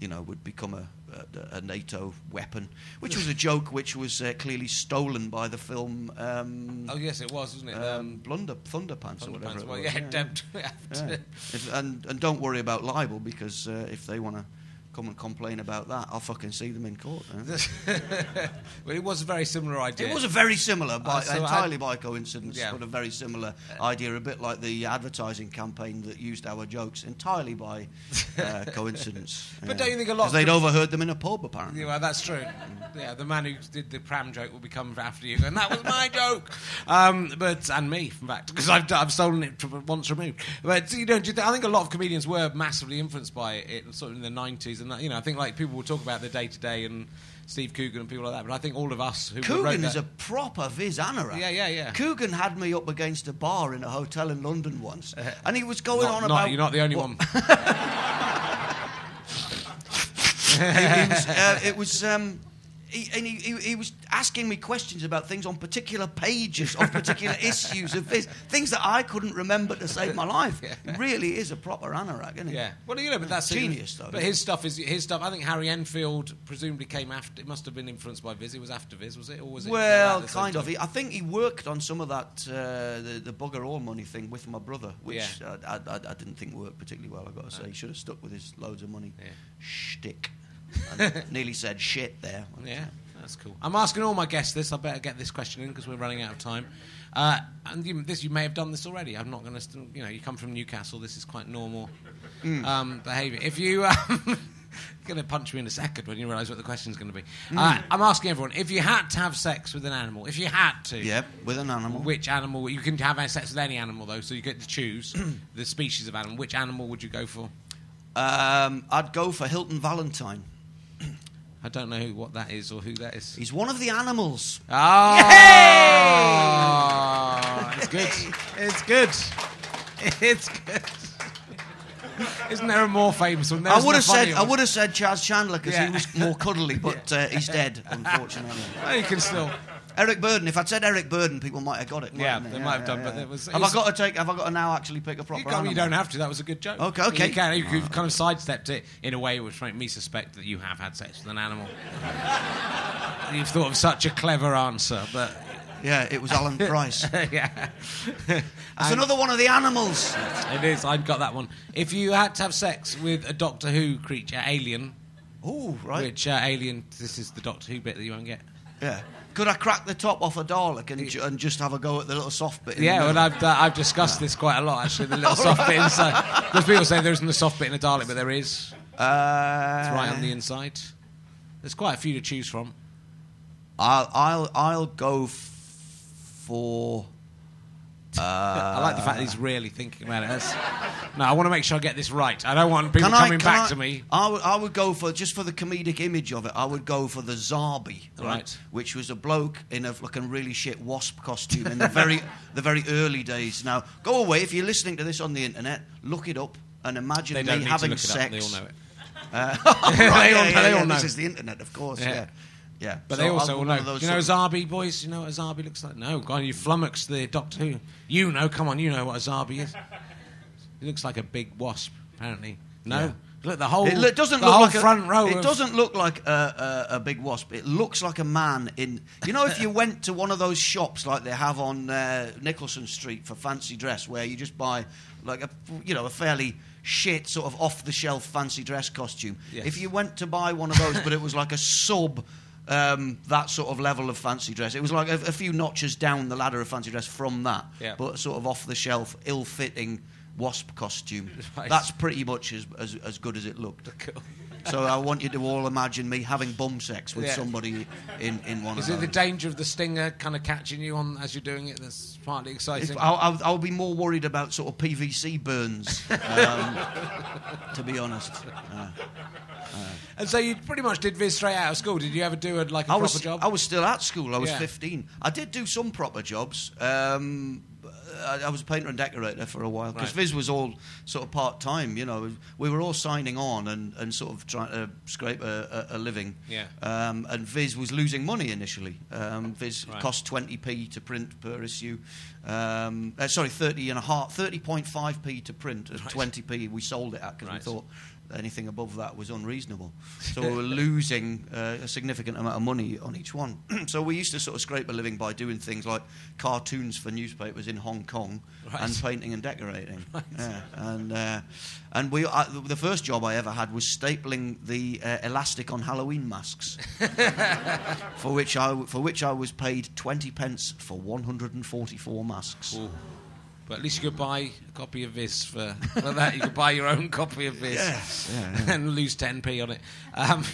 you know, would become a, a, a NATO weapon, which was a joke which was uh, clearly stolen by the film. Um, Oh, yes, it was, wasn't it? um, Blunder, Thunderpants or whatever. Thunderpants. it Well, was, yeah, yeah. Yeah. And, and don't worry about libel because uh, if they want to come and complain about that, I'll fucking see them in court. eh? well, it was a very similar idea. It was a very similar, by, Uh, so entirely by coincidence, Yeah. but a very similar idea, a bit like the advertising campaign that used our jokes, entirely by uh, coincidence. But don't you think a lot 'Cause they'd overheard them in a pub, apparently. Yeah, well, that's true. Yeah, the man who did the pram joke will be coming after you, and that was my joke. Um, but and me, in fact, because I've, I've stolen it once removed. But you know, I think a lot of comedians were massively influenced by it, sort of in the nineties, and that, you know, I think like people will talk about the Day Today and Steve Coogan and people like that. But I think all of us who Coogan that, is a proper Viz anorak. Yeah, yeah, yeah. Coogan had me up against a bar in a hotel in London once, and he was going not, on not- about. you're not the only what- one. it, was, uh, it was um, he, and he, he, he was asking me questions about things on particular pages of particular issues of this, things that I couldn't remember to save my life. Yeah. It really is a proper anorak, isn't it? Yeah, well, you know, but that's Genius, though, But his stuff is his stuff. I think Harry Enfield presumably came after. It must have been influenced by Viz. It was after Viz, was it, or was it? Well, around the same kind of. He, I think he worked on some of that uh, the, the bugger all money thing with my brother, which Yeah. I, I, I didn't think worked particularly well. I have got to say, he should have stuck with his loads of money Yeah. shtick. And nearly said shit there. Yeah. That's cool. I'm asking all my guests this. I better get this question in because we're running out of time. Uh, and you, this, you may have done this already. I'm not going to, you know, you come from Newcastle. This is quite normal um, behaviour. If you, um, going to punch me in a second when you realise what the question's going to be. Uh, I'm asking everyone: if you had to have sex with an animal, if you had to, Yep, with an animal. which animal? You can have sex with any animal though, so you get to choose the species of animal. Which animal would you go for? Um, I'd go for Hilton Valentine. I don't know who, what that is or who that is. He's one of the animals. Oh, it's good. It's good. It's good. Isn't there a more famous one? I would have said funny I would have said Charles Chandler because Yeah. he was more cuddly, but uh, he's dead, unfortunately. Oh, you can still. Eric Burdon. If I'd said Eric Burdon, people might have got it. Yeah, mightn't they might have done, but it was- it have was- I got to take? Have I got to now actually pick a proper You, can't- you don't have to. That was a good joke. Okay, okay. You can. You, have kind of sidestepped it in a way which made me suspect that you have had sex with an animal. You've thought of such a clever answer, but Yeah, it was Alan Price. yeah, That's another one of the animals. it is. I've got that one. If you had to have sex with a Doctor Who creature, alien, Oh, right. which uh, alien? This is the Doctor Who bit that you won't get. Yeah. Could I crack the top off a Dalek and, ju- and just have a go at the little soft bit? in Yeah, the well, middle? I've, uh, I've discussed this quite a lot, actually, the little soft bit inside. Because people say there isn't a soft bit in a Dalek, but there is. Uh, It's right on the inside. There's quite a few to choose from. I'll I'll I'll go f- for. Uh, I like the fact that he's really thinking about it. That's- no, I want to make sure I get this right. I don't want people Can I- coming can back I- to me. I would, I would go for just for the comedic image of it. I would go for the Zarbi, right? Right. Which was a bloke in a a really shit wasp costume in the very the very early days. Now, go away if you're listening to this on the internet. Look it up and imagine They me don't need to having look it sex. up. They all know it. Uh, They right, all yeah, yeah, they yeah, know. This is the internet, of course. Yeah. Yeah, yeah. But So they also will know. Do you know of- boys? You know what a Zarbi looks like? No, God, you flummoxed the Doctor Who. You know, come on, you know what a Zarbi is. It looks like a big wasp, apparently. No, Yeah. look the whole. It doesn't the look whole like front a, row. It of- doesn't look like a, a, a big wasp. It looks like a man in. You know, if you went to one of those shops like they have on uh, Nicholson Street for fancy dress, where you just buy like a you know a fairly shit sort of off the shelf fancy dress costume. Yes. If you went to buy one of those, but it was like a sub. Um, that sort of level of fancy dress. It was like a, a few notches down the ladder of fancy dress from that, Yeah. but sort of off the shelf, ill fitting wasp costume. Right. That's pretty much as, as, as good as it looked. Cool. So I want you to all imagine me having bum sex with Yeah. somebody in, in one Is of it the danger of the stinger kind of catching you on as you're doing it that's partly exciting? I'll, I'll, I'll be more worried about sort of PVC burns, um, to be honest. Uh, and so you pretty much did Viz straight out of school. Did you ever do a, like a I proper was job? I was still at school. I was Yeah. 15. I did do some proper jobs. Um, I, I was a painter and decorator for a while because Right. Viz was all sort of part time. You know, we were all signing on and, and sort of trying to scrape a, a, a living. Yeah. Um, and Viz was losing money initially. Um, Viz Right. cost 20p to print per issue. Um, uh, sorry, 30 and a half, 30.5p to print. At 20p we sold it at because Right. we thought anything above that was unreasonable. So we were losing uh, a significant amount of money on each one. so we used to sort of scrape a living by doing things like cartoons for newspapers in Hong Kong Right. and painting and decorating. Yeah. And uh, and we uh, the first job I ever had was stapling the uh, elastic on Halloween masks, for which I for which I was paid twenty pence for one hundred and forty four masks. Ooh. But at least you could buy a copy of this for, for that. You could buy your own copy of this Yes, yeah, yeah. and lose 10p on it. Um,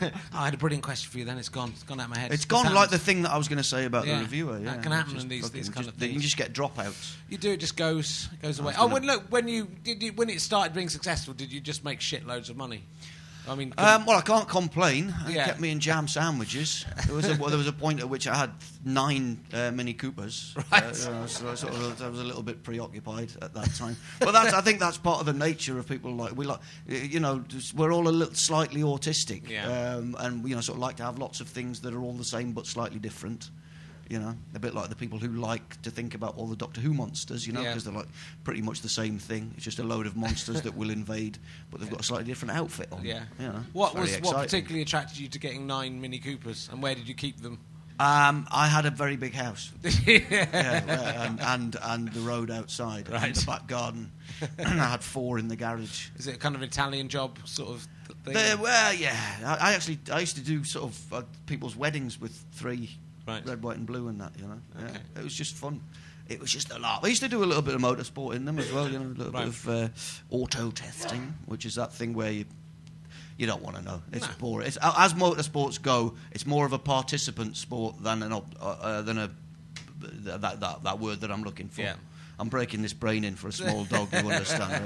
I had a brilliant question for you then. It's gone. It's gone out of my head. It's This gone like the thing that I was going to say about Yeah, the reviewer. that can happen Just in these- these kind just- of You things. just get dropouts. You do it just goes goes away. Oh, when, look when you did you, when it started being successful, did you just make shitloads of money? I mean, Um, well, I can't complain. It Yeah. kept me in jam sandwiches. There was a, well, there was a point at which I had nine uh, Mini Coopers. Right. Uh, you know, so I, sort of, I was a little bit preoccupied at that time. But that's, I think that's part of the nature of people. Like we like, you know, we're all a little slightly autistic, Yeah. um, and you know, sort of like to have lots of things that are all the same but slightly different. You know, a bit like the people who like to think about all the Doctor Who monsters, you know, Yeah. because they're like pretty much the same thing. It's just a load of monsters that will invade, but they've got a slightly different outfit on. yeah. You know, what was very what particularly attracted you to getting nine Mini Coopers, and where did you keep them? Um, I had a very big house, yeah. yeah, yeah, and, and and the road outside, Right. and the back garden. I had four in the garage. Is it a kind of Italian job, sort of? thing? Well, yeah. I, I actually I used to do sort of uh, people's weddings with three Right. red, white, and blue and that. You know, yeah. It was just fun. It was just a lot. We used to do a little bit of motorsport in them as well. You know, a little Right. bit of uh, auto testing, which is that thing where you you don't want to know. It's No. boring. It's, as motorsports go, it's more of a participant sport than an uh, uh, than a that, that that word that I'm looking for. Yeah. I'm breaking this brain in for a small dog. You understand?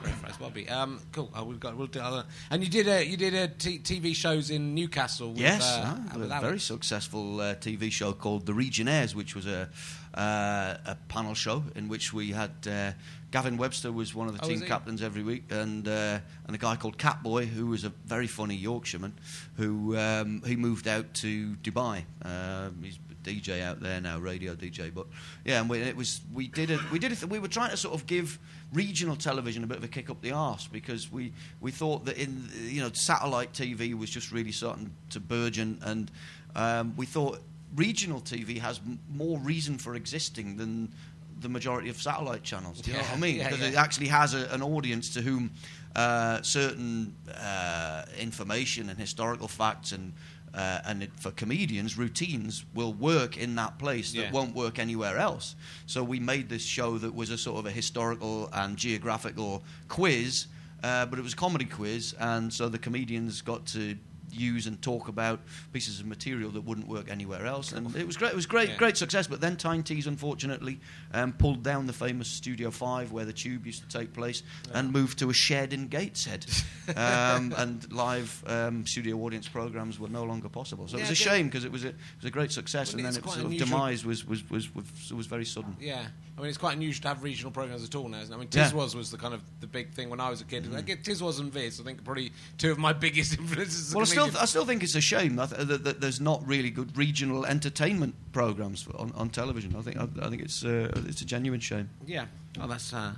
Phrase, Bobby. Um, cool. Oh, we've got. We'll do. Uh, and you did a you did a t- TV shows in Newcastle. With, Yes, uh, uh, a very successful uh, TV show called The Regionaires, which was a uh, a panel show in which we had uh, Gavin Webster was one of the Oh, team captains every week, and uh, and a guy called Catboy who was a very funny Yorkshireman who um, he moved out to Dubai. Um, he's DJ out there now, radio DJ. But yeah, and we, it was we did it. We did it. We were trying to sort of give regional television a bit of a kick up the arse because we we thought that in you know satellite TV was just really starting to burgeon, and um, we thought regional TV has m- more reason for existing than the majority of satellite channels. Do you know what I mean? yeah, Because yeah. it actually has a, an audience to whom uh, certain uh, information and historical facts and uh, and it, for comedians, routines will work in that place that Yeah. won't work anywhere else. So we made this show that was a sort of a historical and geographical quiz, uh, but it was a comedy quiz, and so the comedians got to use and talk about pieces of material that wouldn't work anywhere else, and it was great. It was great, Yeah. great success. But then Tyne Tees, unfortunately, um, pulled down the famous Studio Five where the Tube used to take place, and moved to a shed in Gateshead, um, and live um, studio audience programs were no longer possible. So it was a shame because it was a it was a great success, Well, and then its quite sort of demise was was, was was was very sudden. Yeah, I mean it's quite unusual to have regional programs at all now. Isn't it? I mean, Yeah. Tiswas was the kind of the big thing when I was a kid. I get Tiswas and Viz. I think probably two of my biggest influences. Well, I still. I still think it's a shame that, that, that there's not really good regional entertainment programs for, on, on television. I think I, I think it's uh, it's a genuine shame. Yeah. Oh, that's uh,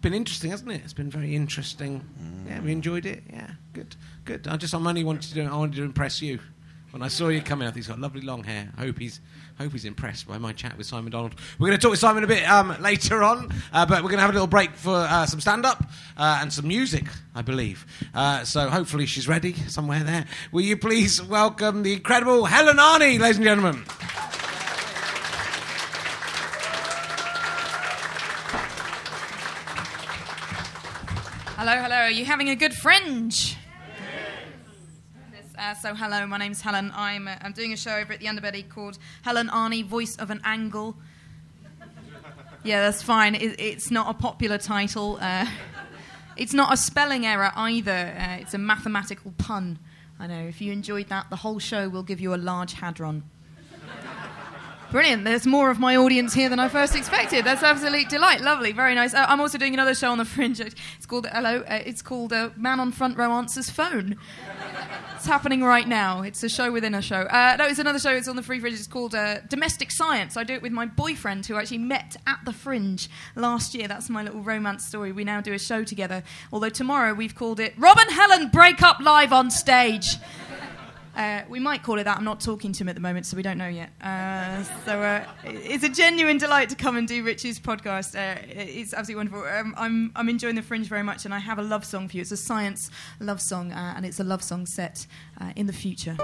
been interesting, hasn't it? It's been very interesting. Yeah, we enjoyed it. Yeah, good, good. I just, I'm only wanted to do. I wanted to impress you. When I saw you coming out, he's got lovely long hair. I hope he's, hope he's impressed by my chat with Simon Donald. We're going to talk with Simon a bit um, later on, uh, but we're going to have a little break for uh, some stand-up uh, and some music, I believe. Uh, so hopefully she's ready somewhere there. Will you please welcome the incredible Helen Arney, ladies and gentlemen? Hello, hello. Are you having a good fringe? Uh, so, hello, my name's Helen. I'm, uh, I'm doing a show over at the Underbelly called Helen Arney, Voice of an Angle. Yeah, that's fine. It, it's not a popular title. Uh, it's not a spelling error either. Uh, it's a mathematical pun. I know. If you enjoyed that, the whole show will give you a large hadron. Brilliant. There's more of my audience here than I first expected. That's absolute delight. Lovely. Very nice. Uh, I'm also doing another show on the Fringe. It's called Hello. Uh, it's called uh, Man on Front Row Answers Phone. It's happening right now. It's a show within a show. Uh, no, it's another show. It's on the Free Fringe. It's called uh, Domestic Science. I do it with my boyfriend, who actually met at the Fringe last year. That's my little romance story. We now do a show together. Although tomorrow we've called it Rob and Helen Break Up Live on Stage. Uh, we might call it that. I'm not talking to him at the moment, so we don't know yet. Uh, so uh, it's a genuine delight to come and do Rich's podcast. Uh, it's absolutely wonderful. Um, I'm, I'm enjoying the Fringe very much, and I have a love song for you. It's a science love song, uh, and it's a love song set in the future.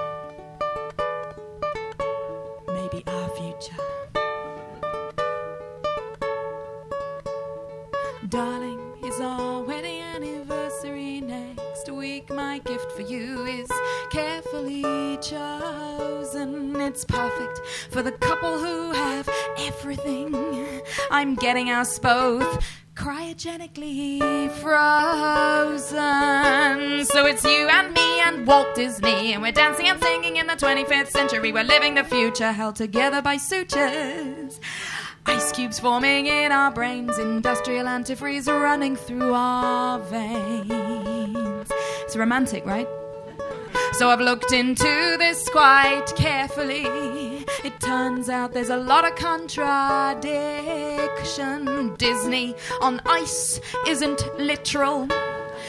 Chosen. It's perfect for the couple who have everything. I'm getting us both cryogenically frozen. So it's you and me and Walt Disney, and we're dancing and singing in the 25th century. We're living the future held together by sutures. Ice cubes forming in our brains, industrial antifreeze running through our veins. It's romantic, right? So I've looked into this quite carefully. It turns out there's a lot of contradiction. Disney on ice isn't literal.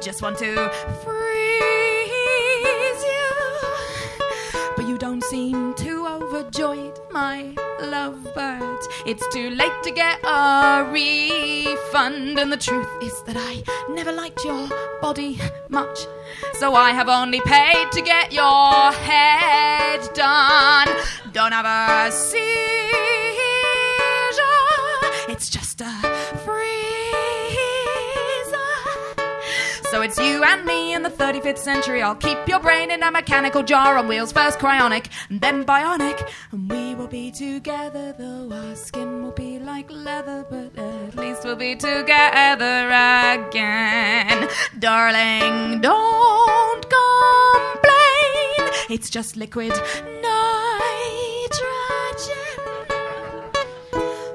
just want to freeze you, but you don't seem too overjoyed, my lovebirds. It's too late to get a refund, and the truth is that I never liked your body much. So I have only paid to get your head done. Don't have a seizure. It's just a So it's you and me in the 35th century. I'll keep your brain in a mechanical jar on wheels, first cryonic and then bionic. And we will be together, though our skin will be like leather, but at least we'll be together again. Darling, don't complain. It's just liquid nitrogen.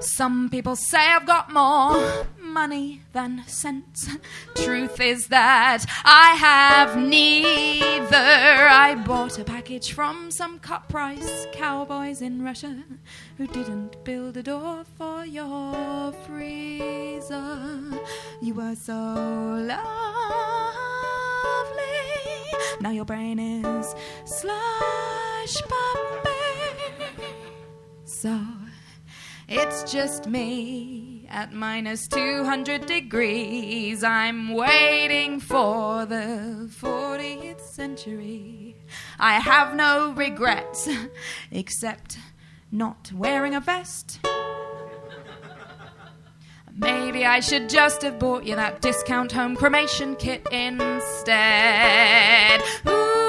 Some people say I've got more money than sense. Truth is that I have neither. I bought a package from some cut price cowboys in Russia who didn't build a door for your freezer. You were so lovely. Now your brain is slush puppy. So it's just me at minus 200 degrees. I'm waiting for the 40th century. I have no regrets except not wearing a vest. Maybe I should just have bought you that discount home cremation kit instead. Uh,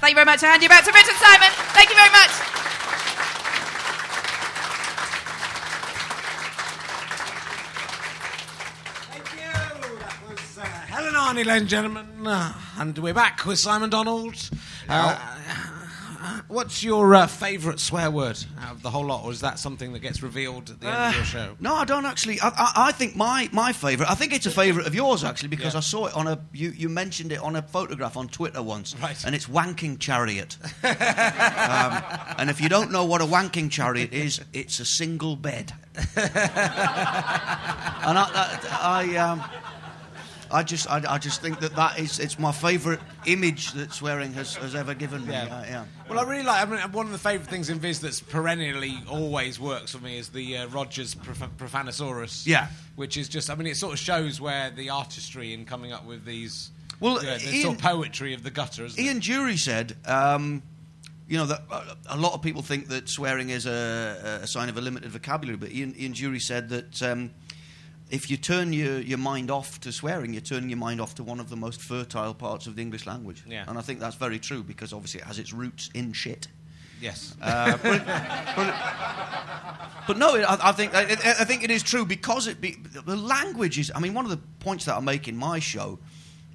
thank you very much. I hand you back to Richard Simon. Thank you very much. Thank you. That was uh, Helen Arney, ladies and gentlemen. Uh, and we're back with Simon Donald. Uh, what's your uh, favourite swear word out of the whole lot, or is that something that gets revealed at the end of your show? No, I don't actually. I, I, I think my, my favourite. I think it's a favourite of yours actually because Yeah. I saw it on a. You, you mentioned it on a photograph on Twitter once, Right. and it's wanking chariot. um, and if you don't know what a wanking chariot is, it's a single bed. and I, I, I, um, I just, I, I just think that that is, it's my favourite image that swearing has, has ever given me. Yeah. Uh, yeah. Well, I really like. I mean, one of the favourite things in Viz that's perennially always works for me is the uh, Rogers Prof- Profanosaurus. Yeah. which is just. I mean, it sort of shows where the artistry in coming up with these. Well, know, Ian- sort of poetry of the gutter. It? Ian Dury said, um, you know, that uh, a lot of people think that swearing is a, a sign of a limited vocabulary, but Ian, Ian Dury said that um, if you turn your, your mind off to swearing, you're turning your mind off to one of the most fertile parts of the English language. Yeah. And I think that's very true because obviously it has its roots in shit. Yes. Uh, but, but, but no, I, I think I, I think it is true because it be, the language is. I mean, one of the points that I make in my show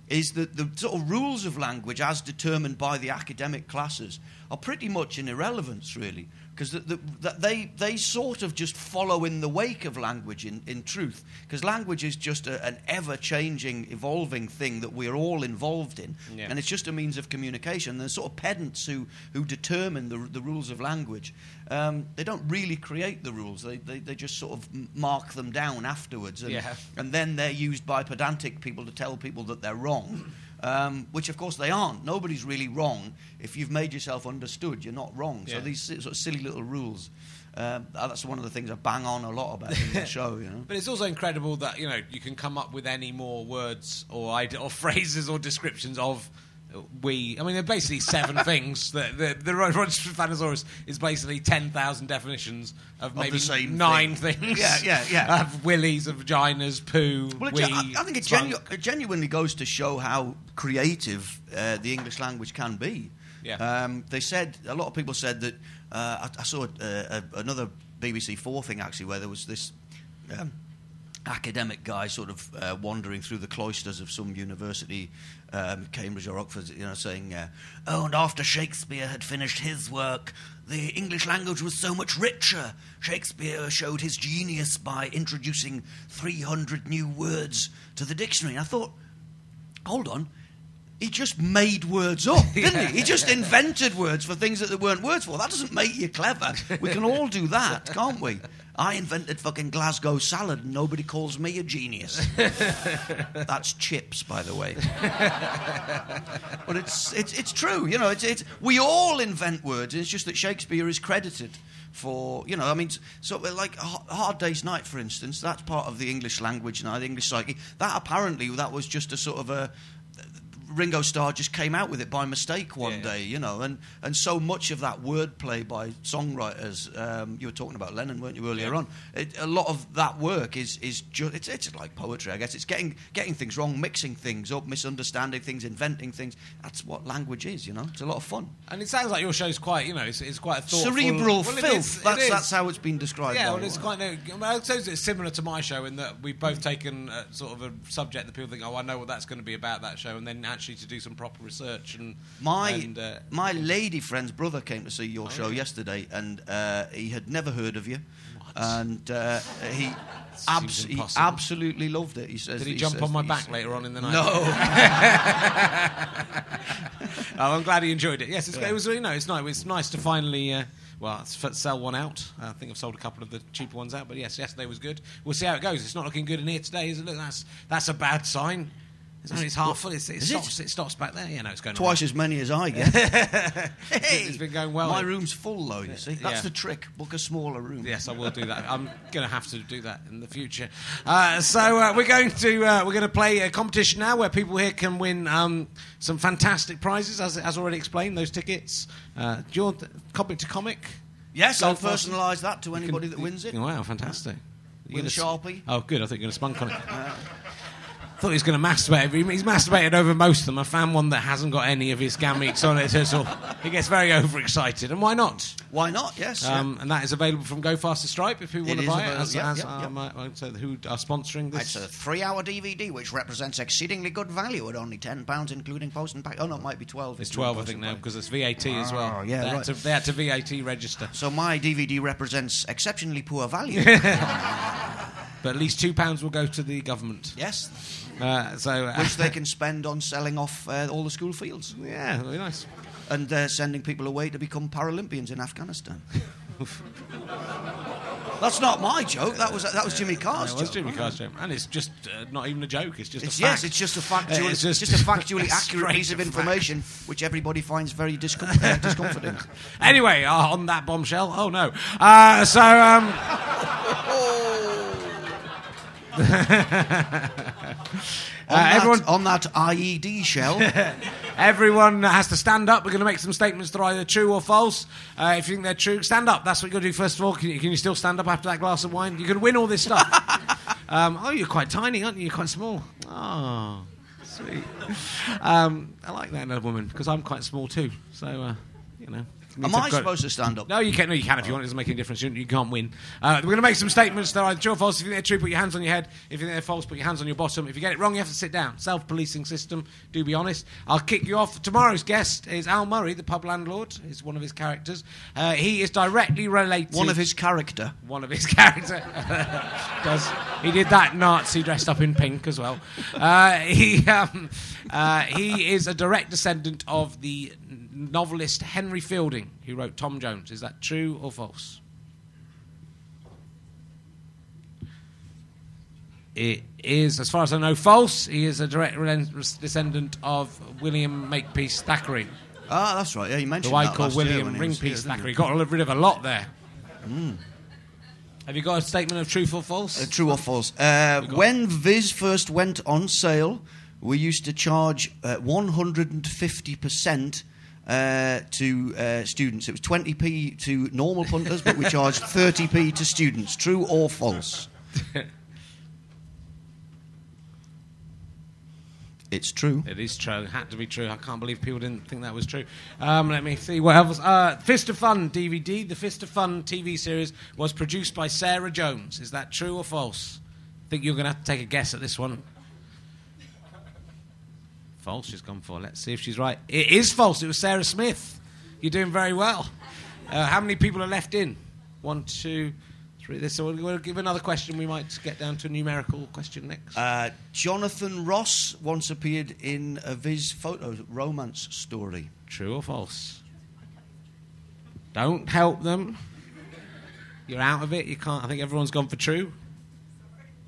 is that the sort of rules of language, as determined by the academic classes, are pretty much an irrelevance, really, because the, the, that they they sort of just follow in the wake of language. In, in truth, because language is just a, an ever-changing, evolving thing that we're all involved in, Yeah. and it's just a means of communication. There's sort of pedants who, who determine the, the rules of language. Um, they don't really create the rules, they, they, they just sort of mark them down afterwards. And, Yeah. and then they're used by pedantic people to tell people that they're wrong. Um, which of course they aren't. Nobody's really wrong. If you've made yourself understood, you're not wrong. So these sort of silly little rules. Um, that's one of the things I bang on a lot about in the show. You know. But it's also incredible that you know you can come up with any more words or ide- or phrases or descriptions of we. I mean, they're basically seven things. The the, the Profanosaurus is basically ten thousand definitions of the maybe same nine thing. things. Yeah, yeah, yeah. Of willies, of vaginas, poo, Well, it, wee. I, I think it, genu- it genuinely goes to show how creative uh, the English language can be. Yeah. Um, they said a lot of people said that. Uh, I, I saw uh, a, another BBC Four thing actually where there was this. Um, academic guy sort of uh, wandering through the cloisters of some university, um, Cambridge or Oxford, you know, saying, uh, "Oh, and after Shakespeare had finished his work, the English language was so much richer. Shakespeare showed his genius by introducing 300 new words to the dictionary." I thought, hold on. He just made words up, didn't he? He just invented words for things that there weren't words for. That doesn't make you clever. We can all do that, can't we? I invented fucking Glasgow salad and nobody calls me a genius. That's chips, by the way. but it's, it's, it's true, you know, it's, it's, we all invent words. It's just that Shakespeare is credited for, you know, I mean, so like Hard Day's Night, for instance, that's part of the English language now, the English psyche. That apparently, that was just a sort of a, Ringo Starr just came out with it by mistake one yeah. day, you know, and, and so much of that wordplay by songwriters, um, you were talking about Lennon, weren't you, earlier yeah. on? It, a lot of that work is, is just, it's, it's like poetry, I guess. It's getting, getting things wrong, mixing things up, misunderstanding things, inventing things. That's what language is, you know. It's a lot of fun. And it sounds like your show's quite, you know, it's, it's quite a thoughtful... Cerebral well, filth. that's, that's how it's been described. Yeah, well, it's quite... I suppose it's similar to my show in that we've both taken a, sort of a subject that people think, oh, I know what that's going to be about, that show, and then actually to do some proper research and my and, uh, my lady friend's brother came to see your oh, show yesterday, and uh, he had never heard of you, what? and uh, he. Abs- he absolutely loved it. He says. Did he, he jump says, on my back later on in the night? No. oh, I'm glad he enjoyed it. Yes, yeah. it was. You know, it's nice. It's nice to finally. Uh, well, sell one out. I think I've sold a couple of the cheaper ones out, but yes, yesterday was good. We'll see how it goes. It's not looking good in here today, is it? Look, that's that's a bad sign. It's, only, it's half full. It's, it, stops, it? it? stops back there. Yeah, no, it's going twice as many as I get. hey, it's been going well. My room's full though. You see, that's yeah. the trick. Book a smaller room. Yes, I will do that. I'm going to have to do that in the future. Uh, so uh, we're going to uh, we're going to play a competition now where people here can win um, some fantastic prizes, as as already explained. Those tickets. Uh, do you want comic to comic? Yes, I'll personalise that to anybody can, that wins it. Wow, fantastic. With a sharpie. Oh, good. I think you're going to spunk on it. Uh, thought he was going to masturbate. He's masturbated over most of them. I found one that hasn't got any of his gametes on it. So he gets very overexcited. And why not? Why not? Yes. Um, yeah. And that is available from Go Faster Stripe if you want to buy it. As, yeah, as, yeah, um, uh, so who are sponsoring this? It's a three-hour DVD which represents exceedingly good value at only ten pounds, including post and pack. Oh no, it might be twelve. It's twelve, I think now, because it's VAT oh, as well. Oh, yeah, they, right. had to, they had to VAT register. So my DVD represents exceptionally poor value. but at least two pounds will go to the government. Yes. Uh, so, uh, Which they can spend on selling off uh, all the school fields. Yeah, very nice. And uh, sending people away to become Paralympians in Afghanistan. That's not my joke. That was that was Jimmy Carr's yeah, joke. Jimmy Carr's joke, and it's just uh, not even a joke. It's just it's, a yes, it's just a factual, it's just, just a factually accurate piece of information, fact. which everybody finds very discom- uh, discomforting. anyway, uh, on that bombshell. Oh no. Uh, so. Um, that, everyone on that IED shell. everyone has to stand up. We're going to make some statements that are either true or false. Uh, if you think they're true, stand up. That's what you're going to do first of all. Can you, can you still stand up after that glass of wine? You can win all this stuff. um, oh, you're quite tiny, aren't you? You're quite small. Oh, sweet. Um, I like that in a woman because I'm quite small too. So, uh, you know. Am I supposed to stand up? No, you can't. No, you can if you want. It doesn't make any difference. You, you can't win. Uh, we're going to make some statements. They're true or false. If you think they're true, put your hands on your head. If you think they're false, put your hands on your bottom. If you get it wrong, you have to sit down. Self-policing system. Do be honest. I'll kick you off. Tomorrow's guest is Al Murray, the pub landlord. Is one of his characters. Uh, he is directly related. One of his character. One of his character. Does he did that Nazi dressed up in pink as well? Uh, he um, uh, he is a direct descendant of the novelist Henry Fielding, who wrote Tom Jones. Is that true or false? It is, as far as I know, false. He is a direct descendant of William Makepeace Thackeray. Ah, that's right. Yeah, you mentioned who I that call William Ringpeace Thackeray. Got rid of a lot there. Mm. Have you got a statement of truth or false? Uh, true or false? Uh, when Viz first went on sale, we used to charge uh, 150% uh, to uh, students. It was 20p to normal punters, but we charged 30p to students. True or false? it's true. It is true. It had to be true. I can't believe people didn't think that was true. Um, let me see what else. Uh, Fist of Fun DVD. The Fist of Fun TV series was produced by Sarah Jones. Is that true or false? I think you're going to have to take a guess at this one. False, she's gone for. Let's see if she's right. It is false. It was Sarah Smith. You're doing very well. Uh, how many people are left in? One, two, three. This. So we'll give another question. We might get down to a numerical question next. Uh, Jonathan Ross once appeared in a Viz photo romance story. True or false? Don't help them. You're out of it. You can't. I think everyone's gone for true.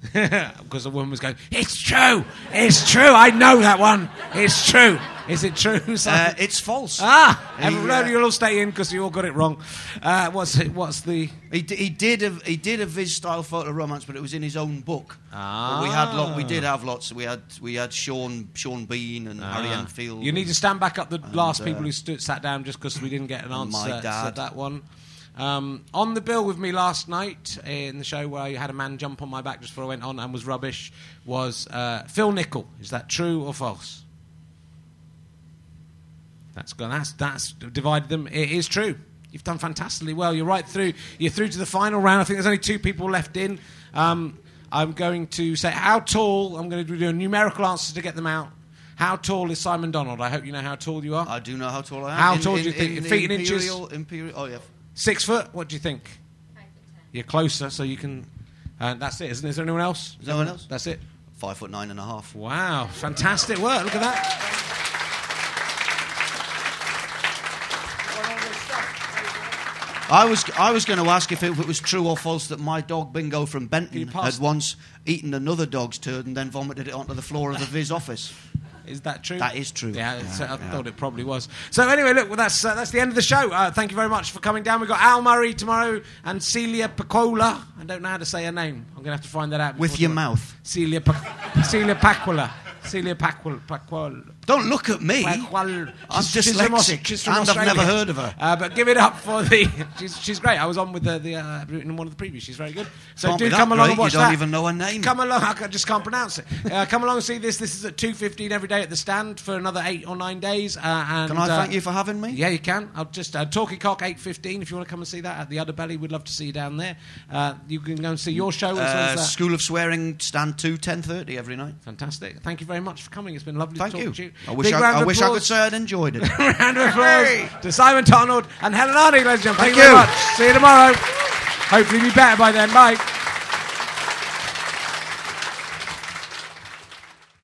because the woman was going, It's true! It's true! I know that one! It's true! Is it true? Uh, it's false. Ah! Uh, you'll all stay in because you all got it wrong. Uh, what's, it, what's the. He, d- he, did a, he did a Viz style photo romance, but it was in his own book. Ah. But we had lot, we did have lots. We had we had Sean Sean Bean and Ah. Harry Enfield. You need to stand back up the last uh, people who stood, sat down just because we didn't get an and my answer to dad. that one. Um, on the bill with me last night in the show where you had a man jump on my back just before I went on and was rubbish was uh, Phil Nichol. Is that true or false? That's gone. That's that's divided them. It is true. You've done fantastically well. You're right through. You're through to the final round. I think there's only two people left in. Um, I'm going to say how tall. I'm going to do a numerical answer to get them out. How tall is Simon Donald? I hope you know how tall you are. I do know how tall I am. How In- tall in- do you think? In Feet inches? Imperial, Imperial. Oh yeah. Six foot. What do you think? You're closer, so you can. Uh, that's it, isn't it? Is there anyone else? Is there anyone else? That's it. Five foot nine and a half. Wow, fantastic work. Look at that. I was I was going to ask if it, if it was true or false that my dog Bingo from you Benton had once eaten another dog's turd and then vomited it onto the floor of the Viz office. Is that true? That is true. Yeah, Yeah, I yeah. thought it probably was. So anyway, look, well, that's uh, that's the end of the show. Uh, thank you very much for coming down. We've got Al Murray tomorrow and Celia Pacquola. I don't know how to say her name. I'm going to have to find that out. With your tomorrow. mouth. Celia pa- Celia Pacquola. Celia Pacquola. Pacquola. Don't look at me. I'm She's- she's from Aus- dyslexic, she's from and I've never heard of her. Uh, but give it up for the. She's, she's great. I was on with the, the uh, in one of the previews. She's very good. So Can't do come along great, and watch you don't that. even know her name. Come along. I just can't pronounce it. Uh, come along and see this. This is at two fifteen every day at the stand for another eight or nine days. Uh, and, Can I uh, thank you for having me? Yeah, you can. I'll just uh, Talking Cock eight fifteen. If you want to come and see that at the Udderbelly, we'd love to see you down there. Uh, you can go and see your show as well Uh, as. School of Swearing, stand two ten thirty every night. Fantastic. Thank you very much for coming. It's been lovely Thank to talk you. to you. I wish, Big I, round I, wish I could say I'd enjoyed it. round of applause to Simon Donald and Helen Arney, ladies and gentlemen. Thank, Thank you very much. See you tomorrow. Hopefully, be better by then. Bye.